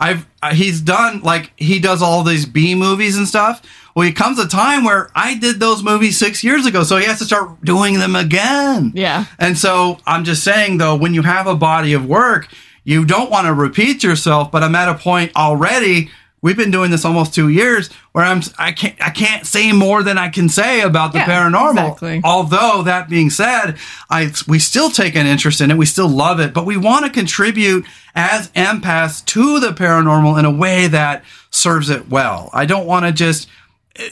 I've uh, he's done like he does all these B movies and stuff. Well, it comes a time where I did those movies six years ago, so he has to start doing them again. Yeah. And so I'm just saying though, when you have a body of work, you don't want to repeat yourself. But I'm at a point already. We've been doing this almost two years where I'm I can't I can't say more than I can say about the Yeah, paranormal. exactly. Although that being said, I we still take an interest in it. We still love it, but we want to contribute as empaths to the paranormal in a way that serves it well. I don't want to just,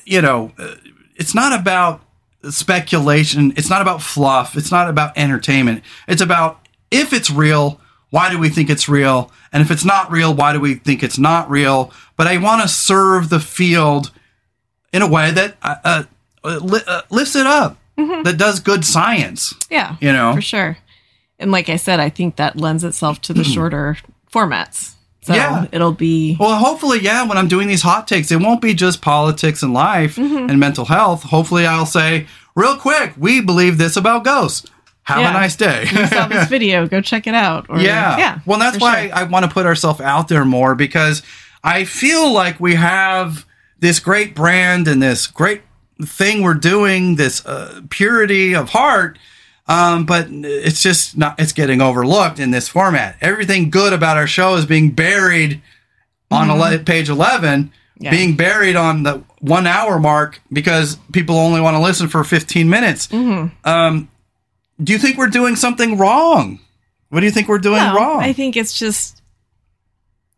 you know, it's not about speculation. It's not about fluff. It's not about entertainment. It's about if it's real, why do we think it's real? And if it's not real, why do we think it's not real? But I want to serve the field in a way that uh, uh, li- uh, lifts it up, that does good science. yeah You know? for sure and like I said I think that lends itself to the shorter formats so Yeah. it'll be Well, hopefully, yeah, when I'm doing these hot takes, it won't be just politics and life and mental health. Hopefully, I'll say, real quick, we believe this about ghosts. Have Yeah. a nice day. you saw this video go check it out or, Yeah. yeah Well, that's why sure. I want to put ourselves out there more because I feel like we have this great brand and this great thing we're doing, this uh, purity of heart. Um, but it's just not, it's getting overlooked in this format. Everything good about our show is being buried on ele- page 11, Mm-hmm. Yeah. being buried on the one hour mark because people only want to listen for 15 minutes. Mm-hmm. Um, do you think we're doing something wrong? What do you think we're doing No, wrong? I think it's just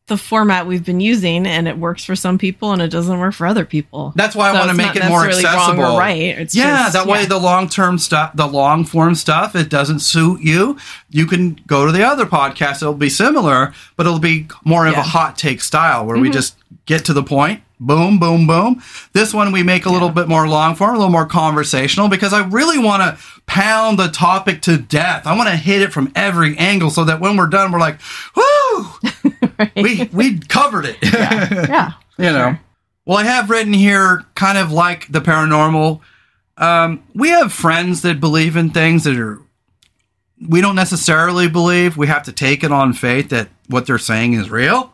the format we've been using, and it works for some people, and it doesn't work for other people. That's why I want to make it more accessible. Wrong or right? It's yeah, just- that way yeah. the long term stuff, the long form stuff, it doesn't suit you. You can go to the other podcast. It'll be similar, but it'll be more of Yeah. Mm-hmm. a hot take style where we just get to the point, boom, boom, boom. This one we make a little bit more long form, a little more conversational because I really want to pound the topic to death. I want to hit it from every angle so that when we're done, we're like, whoo, we, we covered it. Yeah. yeah you know. Well, I have written here kind of like the paranormal. Um, we have friends that believe in things that are we don't necessarily believe. We have to take it on faith that what they're saying is real.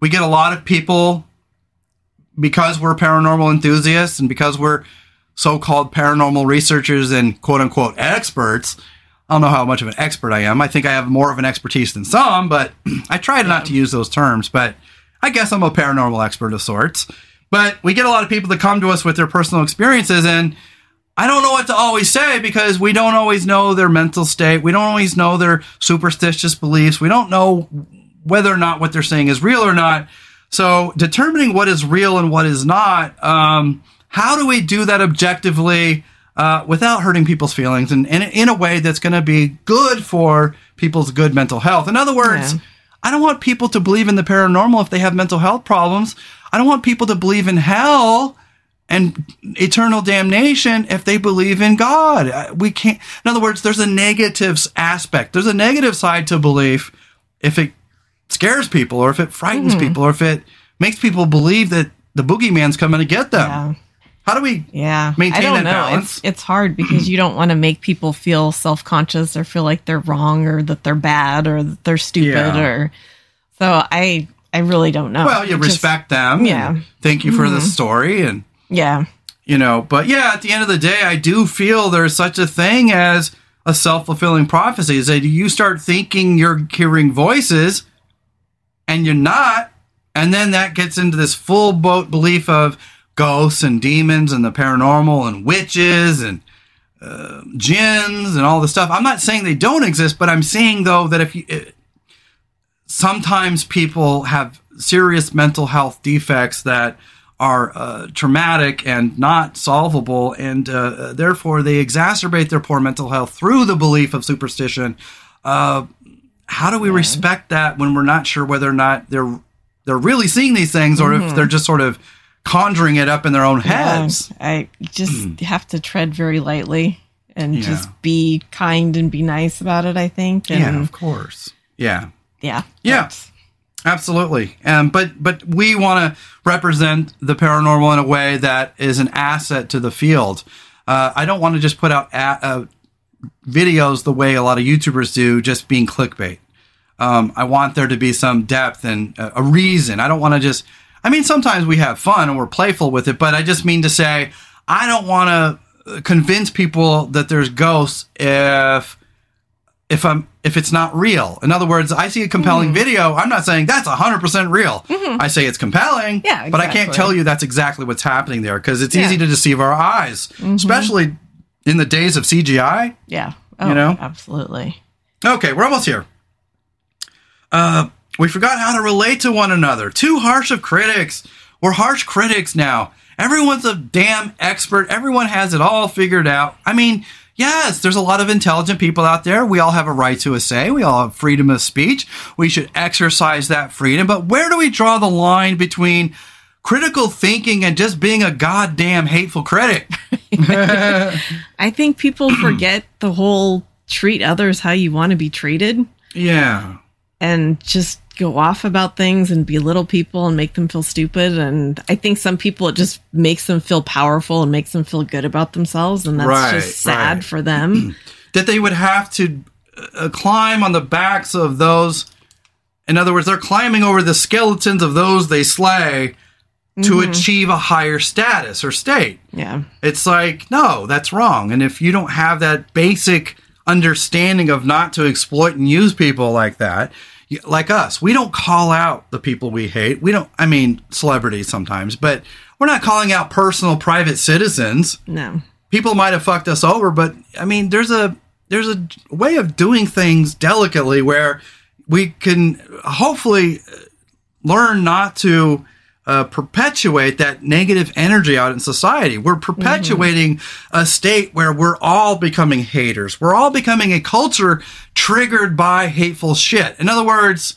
We get a lot of people because we're paranormal enthusiasts and because we're so-called paranormal researchers and quote unquote experts. I don't know how much of an expert I am. I think I have more of an expertise than some, but I try not to use those terms. But I guess I'm a paranormal expert of sorts. But we get a lot of people that come to us with their personal experiences, and I don't know what to always say because we don't always know their mental state. We don't always know their superstitious beliefs. We don't know whether or not what they're saying is real or not. So, determining what is real and what is not, um, how do we do that objectively uh, without hurting people's feelings and, and in a way that's going to be good for people's good mental health? In other words, Yeah. I don't want people to believe in the paranormal if they have mental health problems. I don't want people to believe in hell and eternal damnation if they believe in God. Uh, We can't, in other words, there's a negative aspect. There's a negative side to belief if it scares people or if it frightens hmm. people or if it makes people believe that the boogeyman's coming to get them. Yeah. How do we Yeah. maintain I don't that know. balance? It's it's hard because you don't want to make people feel self conscious or feel like they're wrong or that they're bad or that they're stupid Yeah. or so I I really don't know. well, you It just- respect them. yeah. Thank you for the mm-hmm. story and Yeah. you know but yeah at the end of the day i do feel there's such a thing as a self-fulfilling prophecy is that you start thinking you're hearing voices and you're not and then that gets into this full boat belief of ghosts and demons and the paranormal and witches and uh, jinns and all the stuff i'm not saying they don't exist but i'm saying though that if you it, sometimes people have serious mental health defects that are uh, traumatic and not solvable, and uh, therefore they exacerbate their poor mental health through the belief of superstition. Uh, how do we respect that when we're not sure whether or not they're they're really seeing these things, or if they're just sort of conjuring it up in their own heads? Yeah, I just have to tread very lightly and. Yeah. just be kind and be nice about it, I think. And Yeah, of course. Yeah. yeah. Yeah. that's- Absolutely. Um, but but we want to represent the paranormal in a way that is an asset to the field. Uh, I don't want to just put out a, uh, videos the way a lot of YouTubers do, just being clickbait. Um, I want there to be some depth and a, a reason. I don't want to just. I mean, sometimes we have fun and we're playful with it, but I just mean to say I don't want to uh, convince people that there's ghosts if if I'm if it's not real. In other words, I see a compelling hmm. video. I'm not saying that's 100% real. Mm-hmm. I say it's compelling, Yeah, but I can't tell you that's exactly what's happening there because it's Yeah. easy to deceive our eyes, mm-hmm. especially in the days of CGI. Yeah. Oh, You know? Absolutely. Okay, we're almost here. Uh, we forgot how to relate to one another. Too harsh of critics. We're harsh critics now. Everyone's a damn expert. Everyone has it all figured out. I mean, yes, there's a lot of intelligent people out there. We all have a right to a say. We all have freedom of speech. We should exercise that freedom. But where do we draw the line between critical thinking and just being a goddamn hateful critic? I think people forget the whole treat others how you want to be treated Yeah. and just go off about things and belittle people and make them feel stupid. And I think some people, it just makes them feel powerful and makes them feel good about themselves. And that's Right, just sad right. for them. that they would have to uh, climb on the backs of those. In other words, they're climbing over the skeletons of those they slay to mm-hmm. achieve a higher status or state. yeah. It's like, no, that's wrong. And if you don't have that basic understanding of not to exploit and use people like that, like us, we don't call out the people we hate. We don't, I mean, celebrities sometimes, but we're not calling out personal private citizens No. people might have fucked us over, but I mean, there's a there's a way of doing things delicately where we can hopefully uh, learn not to uh, perpetuate that negative energy out in society. We're perpetuating a state where we're all becoming haters. We're all becoming a culture triggered by hateful shit. In other words,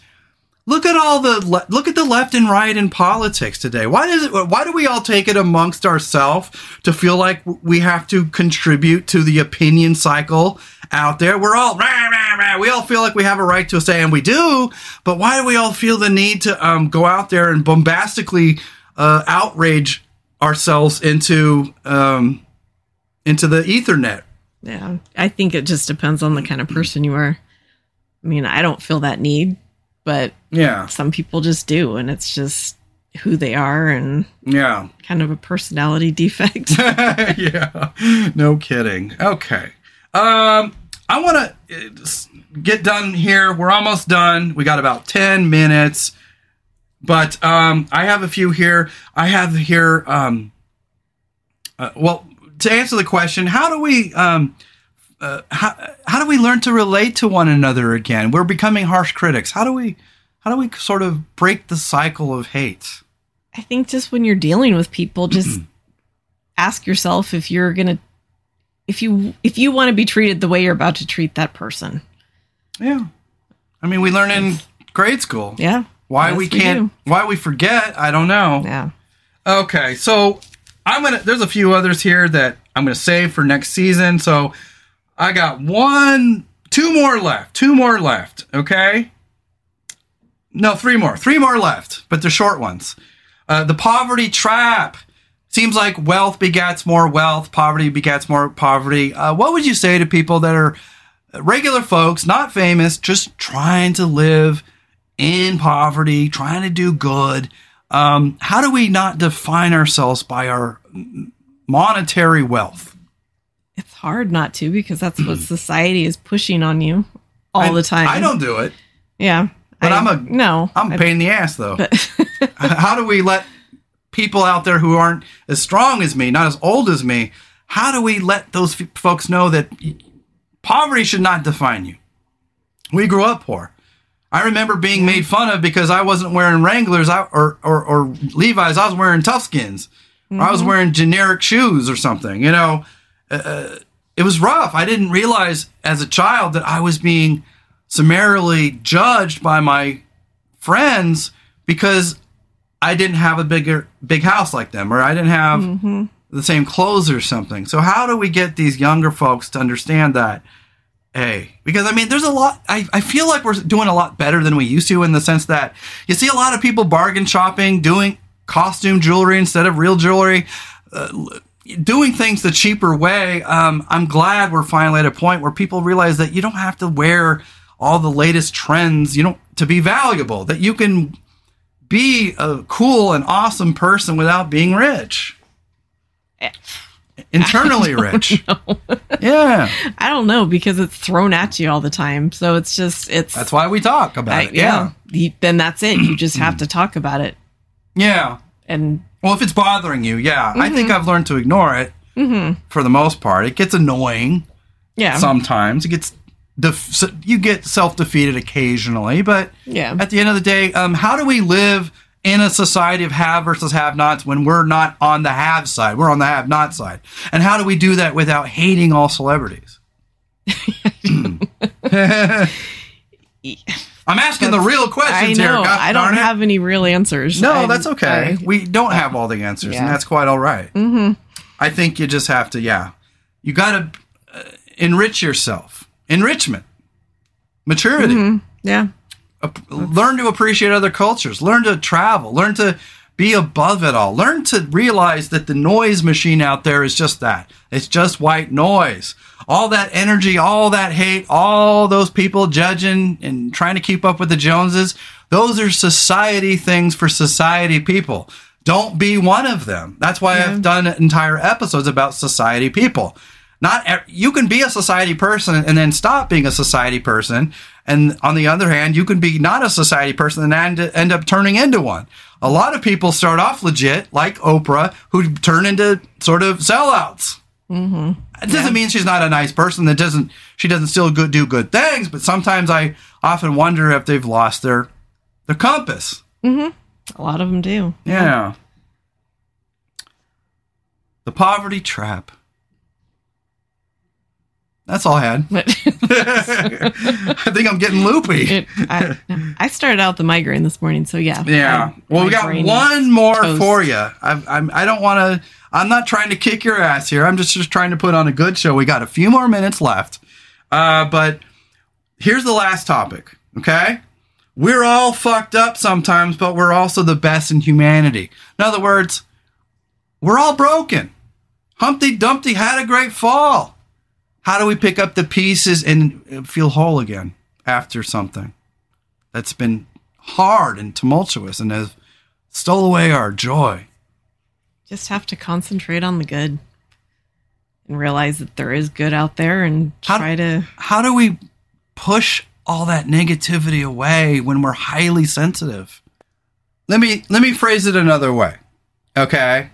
look at all the le- look at the left and right in politics today. Why does it? Why do we all take it amongst ourselves to feel like we have to contribute to the opinion cycle out there? We're all rah, rah, rah. we all feel like we have a right to say, and we do. But why do we all feel the need to um, go out there and bombastically uh, outrage ourselves into um, into the Ethernet? Yeah. I think it just depends on the kind of person you are. I mean, I don't feel that need, but Yeah, some people just do. And it's just who they are and yeah. kind of a personality defect. yeah, no kidding. Okay. Um, I want to get done here. We're almost done. We got about 10 minutes. But um, I have a few here. I have here, um, uh, well, to answer the question, how do we. Um, uh, how, how do we learn to relate to one another again? We're becoming harsh critics. How do we how do we sort of break the cycle of hate? I think just when you're dealing with people, just ask yourself if you're gonna if you if you want to be treated the way you're about to treat that person. Yeah. I mean, we learn in grade school. Yeah. Why Yes, we can't, why we forget, I don't know. Yeah. Okay, so I'm gonna. There's a few others here that I'm gonna save for next season. So I got one, two more left. Two more left. Okay. No, three more. Three more left, but they're short ones. Uh, the poverty trap. Seems like wealth begets more wealth, poverty begets more poverty. Uh, what would you say to people that are regular folks, not famous, just trying to live in poverty, trying to do good? Um, how do we not define ourselves by our monetary wealth? It's hard not to because that's what society is pushing on you all I- the time. I don't do it. Yeah. But I- I'm a- no. I'm a pain in the ass though. how do we let people out there who aren't as strong as me, not as old as me, how do we let those f- folks know that poverty should not define you? We grew up poor. I remember being made fun of because I wasn't wearing Wranglers I- or, or, or Levi's. I was wearing Toughskins. Or I was wearing generic shoes or something. You know, uh, it was rough. I didn't realize as a child that I was being summarily judged by my friends because I didn't have a bigger big house like them or I didn't have the same clothes or something. So how do we get these younger folks to understand that? Hey, because I mean, there's a lot. I, I feel like we're doing a lot better than we used to in the sense that you see a lot of people bargain shopping, doing costume jewelry instead of real jewelry, uh, doing things the cheaper way. Um, I'm glad we're finally at a point where people realize that you don't have to wear all the latest trends, you don't to be valuable. That you can be a cool and awesome person without being rich. Eh. Internally rich. Yeah. I don't know because it's thrown at you all the time. So it's just it's That's why we talk about I- it. Yeah. You- then that's it. You just have to talk about it. Yeah. And Well, if it's bothering you, yeah. I think mm-hmm. I've learned to ignore it mm-hmm. for the most part. It gets annoying yeah. sometimes. It gets def- you get self defeated occasionally, but Yeah. at the end of the day, um, how do we live in a society of have versus have nots when we're not on the have side? We're on the have not side, and how do we do that without hating all celebrities? I'm asking the real I questions know. here. God I don't have any real answers. No, I'm- that's okay. I- we don't have all the answers, and that's quite all right. Mm-hmm. I think you just have to, yeah, you got to uh, enrich yourself. Enrichment, maturity. Mm-hmm. yeah. Ap- learn to appreciate other cultures. Learn to travel. Learn to be above it all. Learn to realize that the noise machine out there is just that. It's just white noise. All that energy, all that hate, all those people judging and trying to keep up with the Joneses, those are society things for society people. Don't be one of them. That's why I've done entire episodes about society people. Not you can be a society person and then stop being a society person, and on the other hand, you can be not a society person and end, up turning into one. A lot of people start off legit, like Oprah, who turn into sort of sellouts. Mm-hmm. It doesn't mean she's not a nice person. That doesn't she doesn't still good, do good things. But sometimes I often wonder if they've lost their their compass. A lot of them do. Yeah. The poverty trap. That's all I had. I think I'm getting loopy. It, I, I started out the migraine this morning, so yeah. Yeah. I- well, we got one more toast. for you. I, I'm, I don't want to. I'm not trying to kick your ass here. I'm just just trying to put on a good show. We got a few more minutes left, uh, but here's the last topic. Okay, we're all fucked up sometimes, but we're also the best in humanity. In other words, we're all broken. Humpty Dumpty had a great fall. How do we pick up the pieces and uh, feel whole again after something that's been hard and tumultuous and has stole away our joy? Just have to concentrate on the good and realize that there is good out there and How- try to. How do we push all that negativity away when we're highly sensitive? Let me let me phrase it another way. Okay?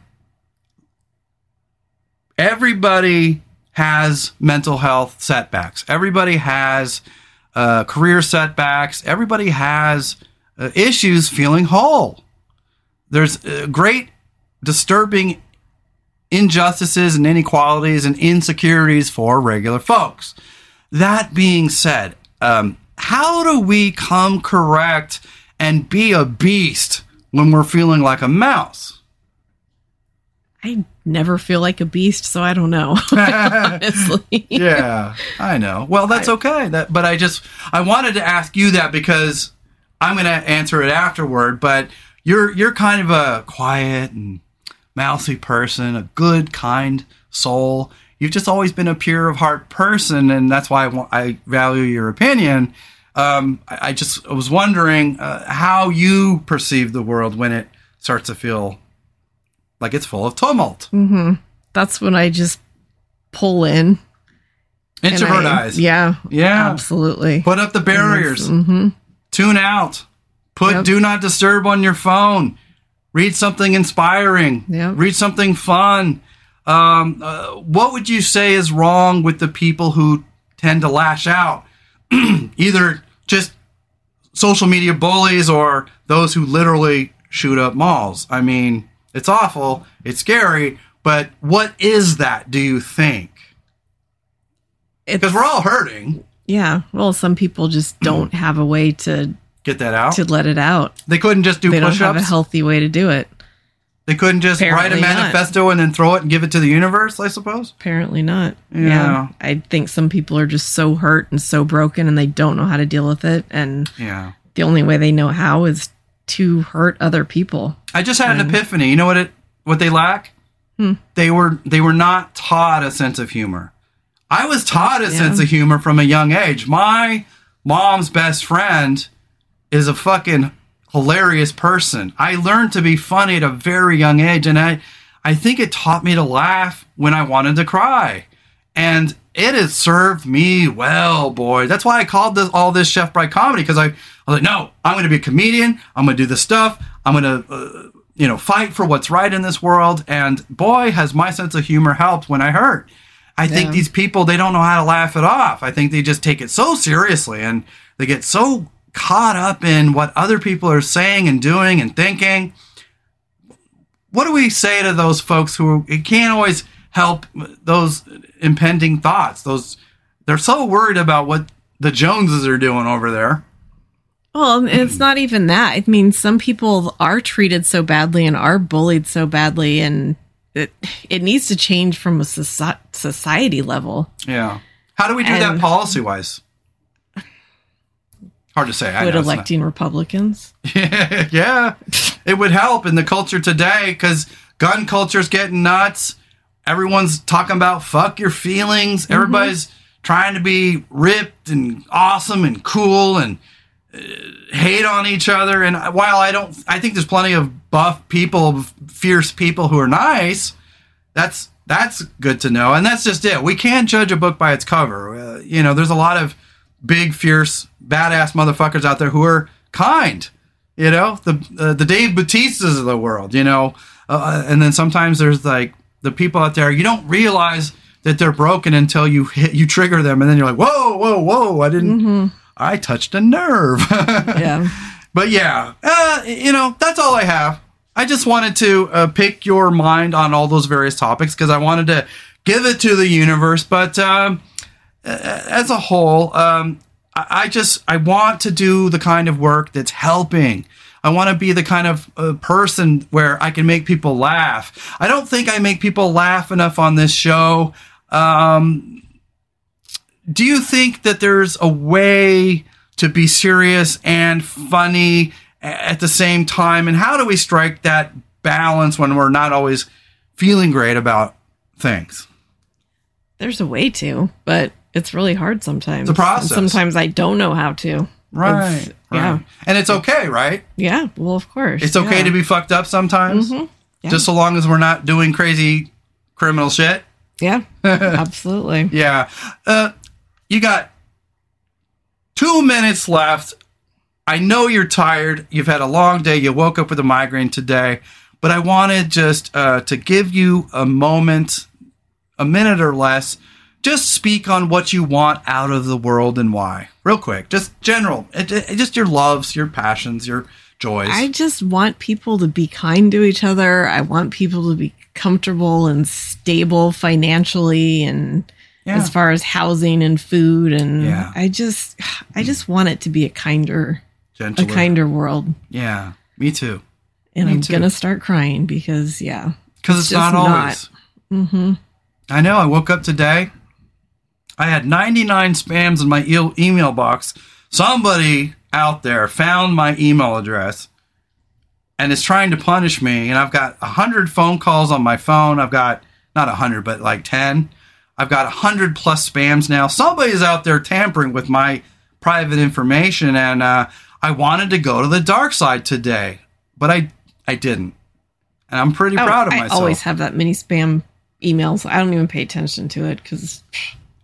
Everybody has mental health setbacks. Everybody has uh, career setbacks. Everybody has uh, issues feeling whole. There's uh, great disturbing injustices and inequalities and insecurities for regular folks. That being said, um, how do we come correct and be a beast when we're feeling like a mouse? I never feel like a beast, so I don't know. Honestly. yeah, I know. Well, that's okay. That, but I just I wanted to ask you that because I'm going to answer it afterward. But you're you're kind of a quiet and mousy person, a good, kind soul. You've just always been a pure of heart person, and that's why I, wa- I value your opinion. Um, I, I just I was wondering uh, how you perceive the world when it starts to feel like it's full of tumult. That's when I just pull in. Introvert I- eyes. Yeah. Yeah. Absolutely. Put up the barriers. hmm Tune out. Put Yep. do not disturb on your phone. Read something inspiring. Yep. Read something fun. Um, uh, what would you say is wrong with the people who tend to lash out? Either just social media bullies or those who literally shoot up malls. I mean, it's awful. It's scary. But what is that, do you think? Because we're all hurting. yeah. Well, some people just hmm. don't have a way to Get that out. to let it out. They couldn't just do They don't have a healthy way to do it. They couldn't just write Apparently a not. manifesto and then throw it and give it to the universe, I suppose. Apparently not. Yeah. I think some people are just so hurt and so broken and they don't know how to deal with it. And Yeah. the only way they know how is to hurt other people. I just had an epiphany. You know what it what they lack? Hmm. They were they were not taught a sense of humor. I was taught a Yeah. sense of humor from a young age. My mom's best friend is a fucking hilarious person. I learned to be funny at a very young age and I I think it taught me to laugh when I wanted to cry. And it has served me well, boy. That's why I called this all this Chef Bry comedy because I, I was like, no, I'm going to be a comedian. I'm going to do this stuff. I'm going to, uh, you know, fight for what's right in this world. And boy, has my sense of humor helped when I hurt. I think Yeah. these people they don't know how to laugh it off. I think they just take it so seriously and they get so caught up in what other people are saying and doing and thinking what do we say to those folks who it can't always help those impending thoughts those they're so worried about what the joneses are doing over there Well, it's not even that. I mean, some people are treated so badly and are bullied so badly, and it it needs to change from a society level. yeah how do we do that policy wise hard to say Would electing Republicans? yeah, yeah, it would help in the culture today because gun culture is getting nuts. Everyone's talking about fuck your feelings. Mm-hmm. Everybody's trying to be ripped and awesome and cool and hate on each other. And while I don't, I think there's plenty of buff people, fierce people who are nice. That's that's good to know, and that's just it. We can't judge a book by its cover. Uh, you know, there's a lot of big, fierce, badass motherfuckers out there who are kind you know the uh, the Dave Bautistas of the world, you know, uh, and then sometimes there's like the people out there you don't realize that they're broken until you hit you trigger them, and then you're like, whoa, whoa, whoa, I didn't, I touched a nerve. Yeah. but yeah, uh, you know, that's all I have. I just wanted to uh, pick your mind on all those various topics because I wanted to give it to the universe, but. Um, as a whole, um, I, I just I want to do the kind of work that's helping. I want to be the kind of uh, person where I can make people laugh. I don't think I make people laugh enough on this show. Um, do you think that there's a way to be serious and funny at the same time? And how do we strike that balance when we're not always feeling great about things? There's a way to, but it's really hard sometimes. It's a process. And sometimes I don't know how to. Right. It's- Yeah. And it's okay, right? Yeah. Well, of course. It's okay yeah. to be fucked up sometimes. Yeah. Just so long as we're not doing crazy criminal shit. Yeah. Absolutely. Yeah. Uh, you got two minutes left. I know you're tired. You've had a long day. You woke up with a migraine today. But I wanted just uh, to give you a moment, a minute or less. Just speak on what you want out of the world and why. Real quick. Just general. It, it- just your loves, your passions, your joys. I just want people to be kind to each other. I want people to be comfortable and stable financially and Yeah. as far as housing and food and Yeah. I just I just want it to be a kinder a kinder world. Yeah. Me too. And Me I'm too. gonna start crying because yeah. Because it's, just not always. Mm-hmm. I know. I woke up today. I had 99 spams in my e- email box. Somebody out there found my email address and is trying to punish me. And I've got 100 phone calls on my phone. I've got not 100, but like 10. I've got 100 plus spams now. Somebody's out there tampering with my private information. And uh, I wanted to go to the dark side today, but I, I didn't. And I'm pretty Oh, proud of I myself. I always have that many spam emails. I don't even pay attention to it because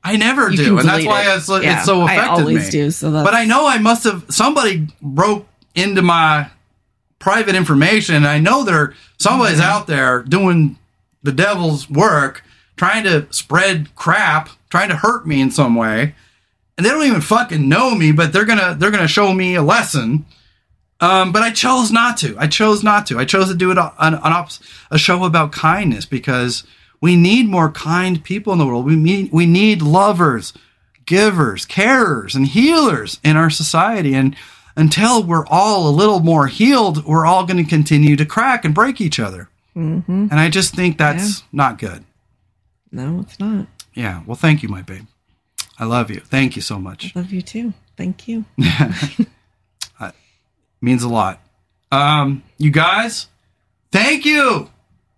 I never do, and that's why it. it's, it's Yeah, so I affected always me. do. So that's but I know I must have somebody broke into my private information. and I know there somebody's Mm-hmm. out there doing the devil's work, trying to spread crap, trying to hurt me in some way, and they don't even fucking know me, but they're gonna they're gonna show me a lesson. Um, but I chose not to. I chose not to. I chose to do it on, on ops- a show about kindness because we need more kind people in the world. We need we need lovers, givers, carers, and healers in our society. And until we're all a little more healed, we're all going to continue to crack and break each other. Mhm. And I just think that's not good. No, it's not. Yeah. Well, thank you, my babe. I love you. Thank you so much. Love you too. Thank you. means a lot. Um, you guys, thank you.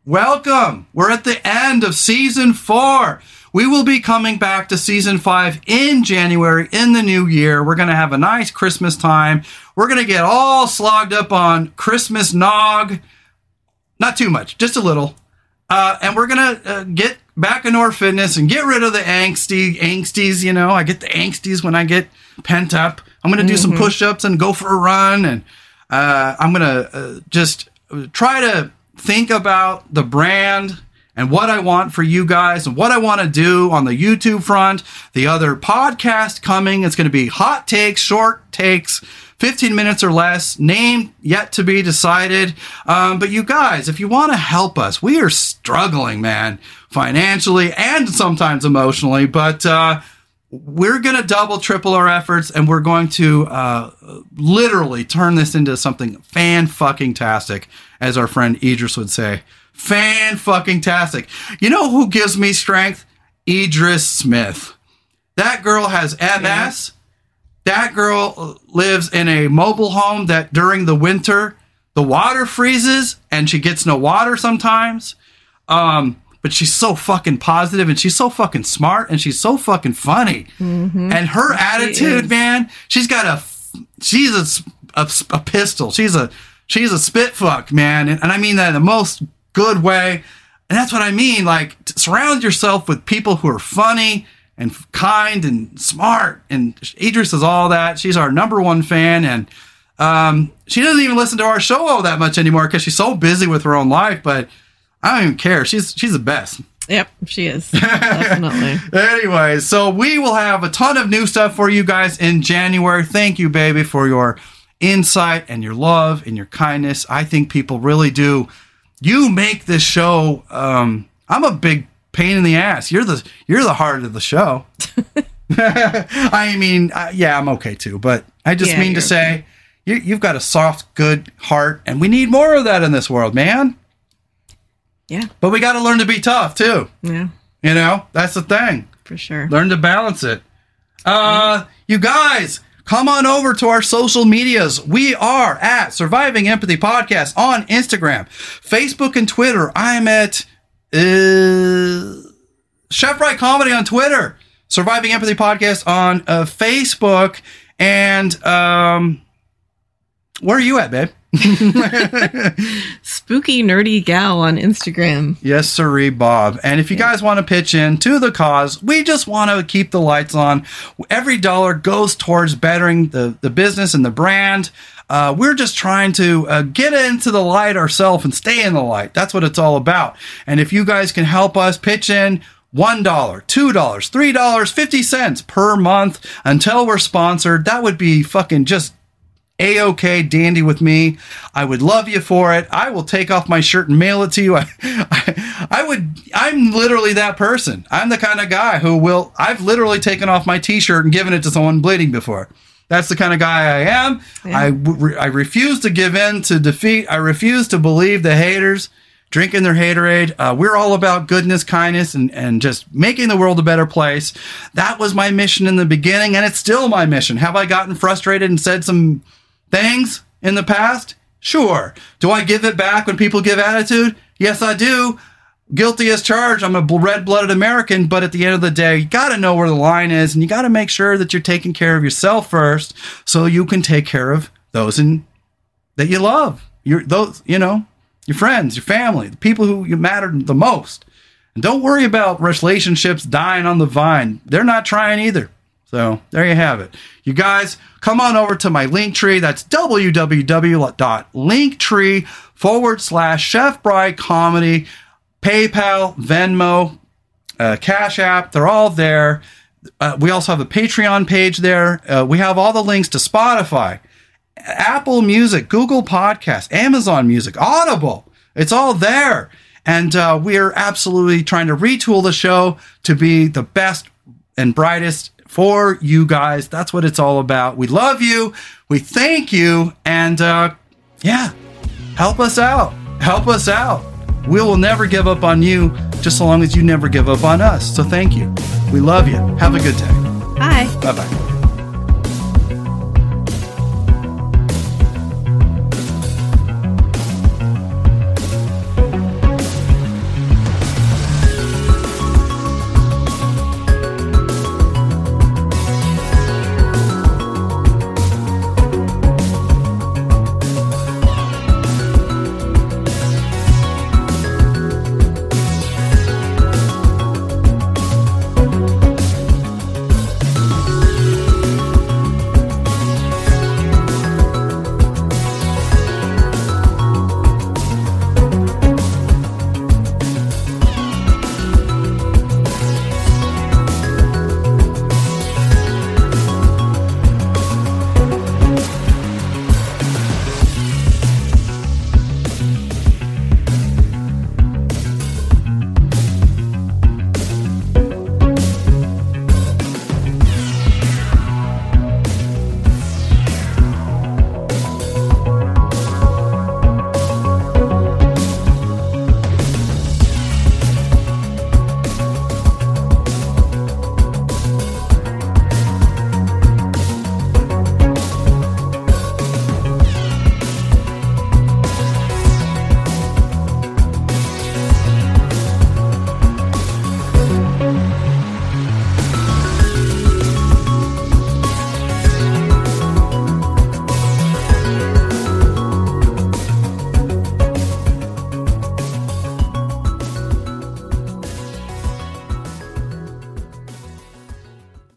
Welcome. We're at the end of season four. We will be coming back to season five in January in the new year. We're going to have a nice Christmas time. We're going to get all slogged up on Christmas nog. Not too much, just a little. Uh, and we're gonna uh, get back into our fitness and get rid of the angsty angsties. You know, I get the angsties when I get pent up. I'm gonna do some push-ups and go for a run, and uh, I'm gonna uh, just try to think about the brand and what I want for you guys and what I want to do on the YouTube front. The other podcast coming. It's going to be hot takes, short takes. 15 minutes or less, name yet to be decided. Um, but you guys, if you want to help us, we are struggling, man, financially and sometimes emotionally. But uh, we're going to double, triple our efforts, and we're going to uh, literally turn this into something fan fucking tastic, as our friend Idris would say. Fan fucking tastic. You know who gives me strength? Idris Smith. That girl has MS. That girl lives in a mobile home that during the winter the water freezes and she gets no water sometimes. Um, but she's so fucking positive and she's so fucking smart and she's so fucking funny. And her attitude, man, she's got a she's a a pistol. She's a she's a spit fuck, man, and, and I mean that in the most good way. And that's what I mean. Like, surround yourself with people who are funny and kind and smart. And Idris is all that. She's our number one fan, and um, she doesn't even listen to our show all that much anymore because she's so busy with her own life. But I don't even care. She's she's the best. Yep, she is. Definitely. Anyway, so we will have a ton of new stuff for you guys in January. Thank you, baby, for your insight and your love and your kindness. I think people really do. You make this show. Um, I'm a big pain in the ass. You're the you're the heart of the show. I mean, uh, yeah, I'm okay too, but I just Yeah, mean to say you, you've got a soft, good heart, and we need more of that in this world, man. Yeah. But we got to learn to be tough too. Yeah. You know, that's the thing. For sure. Learn to balance it. Uh, you guys, come on over to our social medias. We are at Surviving Empathy Podcast on Instagram, Facebook, and Twitter. I'm at uh, Chef Bry Comedy on Twitter, Surviving Empathy Podcast on uh, Facebook, and um, where are you at, babe? Spooky nerdy gal on Instagram. Yes, sirree, Bob. And if you guys want to pitch in to the cause, we just want to keep the lights on. Every dollar goes towards bettering the, the business and the brand. Uh, we're just trying to uh, get into the light ourselves and stay in the light. That's what it's all about. And if you guys can help us pitch in, $1, $2, $3, 50 cents per month until we're sponsored, that would be fucking just a-OK dandy with me. I would love you for it. I will take off my shirt and mail it to you. I, I, I would, I'm literally that person. I'm the kind of guy who will, I've literally taken off my t-shirt and given it to someone bleeding before. That's the kind of guy I am. I, I refuse to give in to defeat. I refuse to believe the haters drinking their haterade. Uh, we're all about goodness, kindness, and, and just making the world a better place. That was my mission in the beginning, and it's still my mission. Have I gotten frustrated and said some things in the past? Sure. Do I give it back when people give attitude? Yes, I do. Guilty as charged. I'm a red blooded American, but at the end of the day, you got to know where the line is and you got to make sure that you're taking care of yourself first so you can take care of those in, that you love. Your, those, you know, your friends, your family, the people who you matter the most. And don't worry about relationships dying on the vine. They're not trying either. So there you have it. You guys, come on over to my Linktree. That's www.linktree forward slash Chef Bry Comedy, PayPal, Venmo, uh, Cash App. They're all there. Uh, we also have a Patreon page there. Uh, we have all the links to Spotify, Apple Music, Google Podcasts, Amazon Music, Audible. It's all there. And uh, we are absolutely trying to retool the show to be the best and brightest for you guys. That's what it's all about. We love you. We thank you. And uh, yeah, help us out. Help us out. We will never give up on you just so long as you never give up on us. So thank you. We love you. Have a good day. Hi. Bye bye.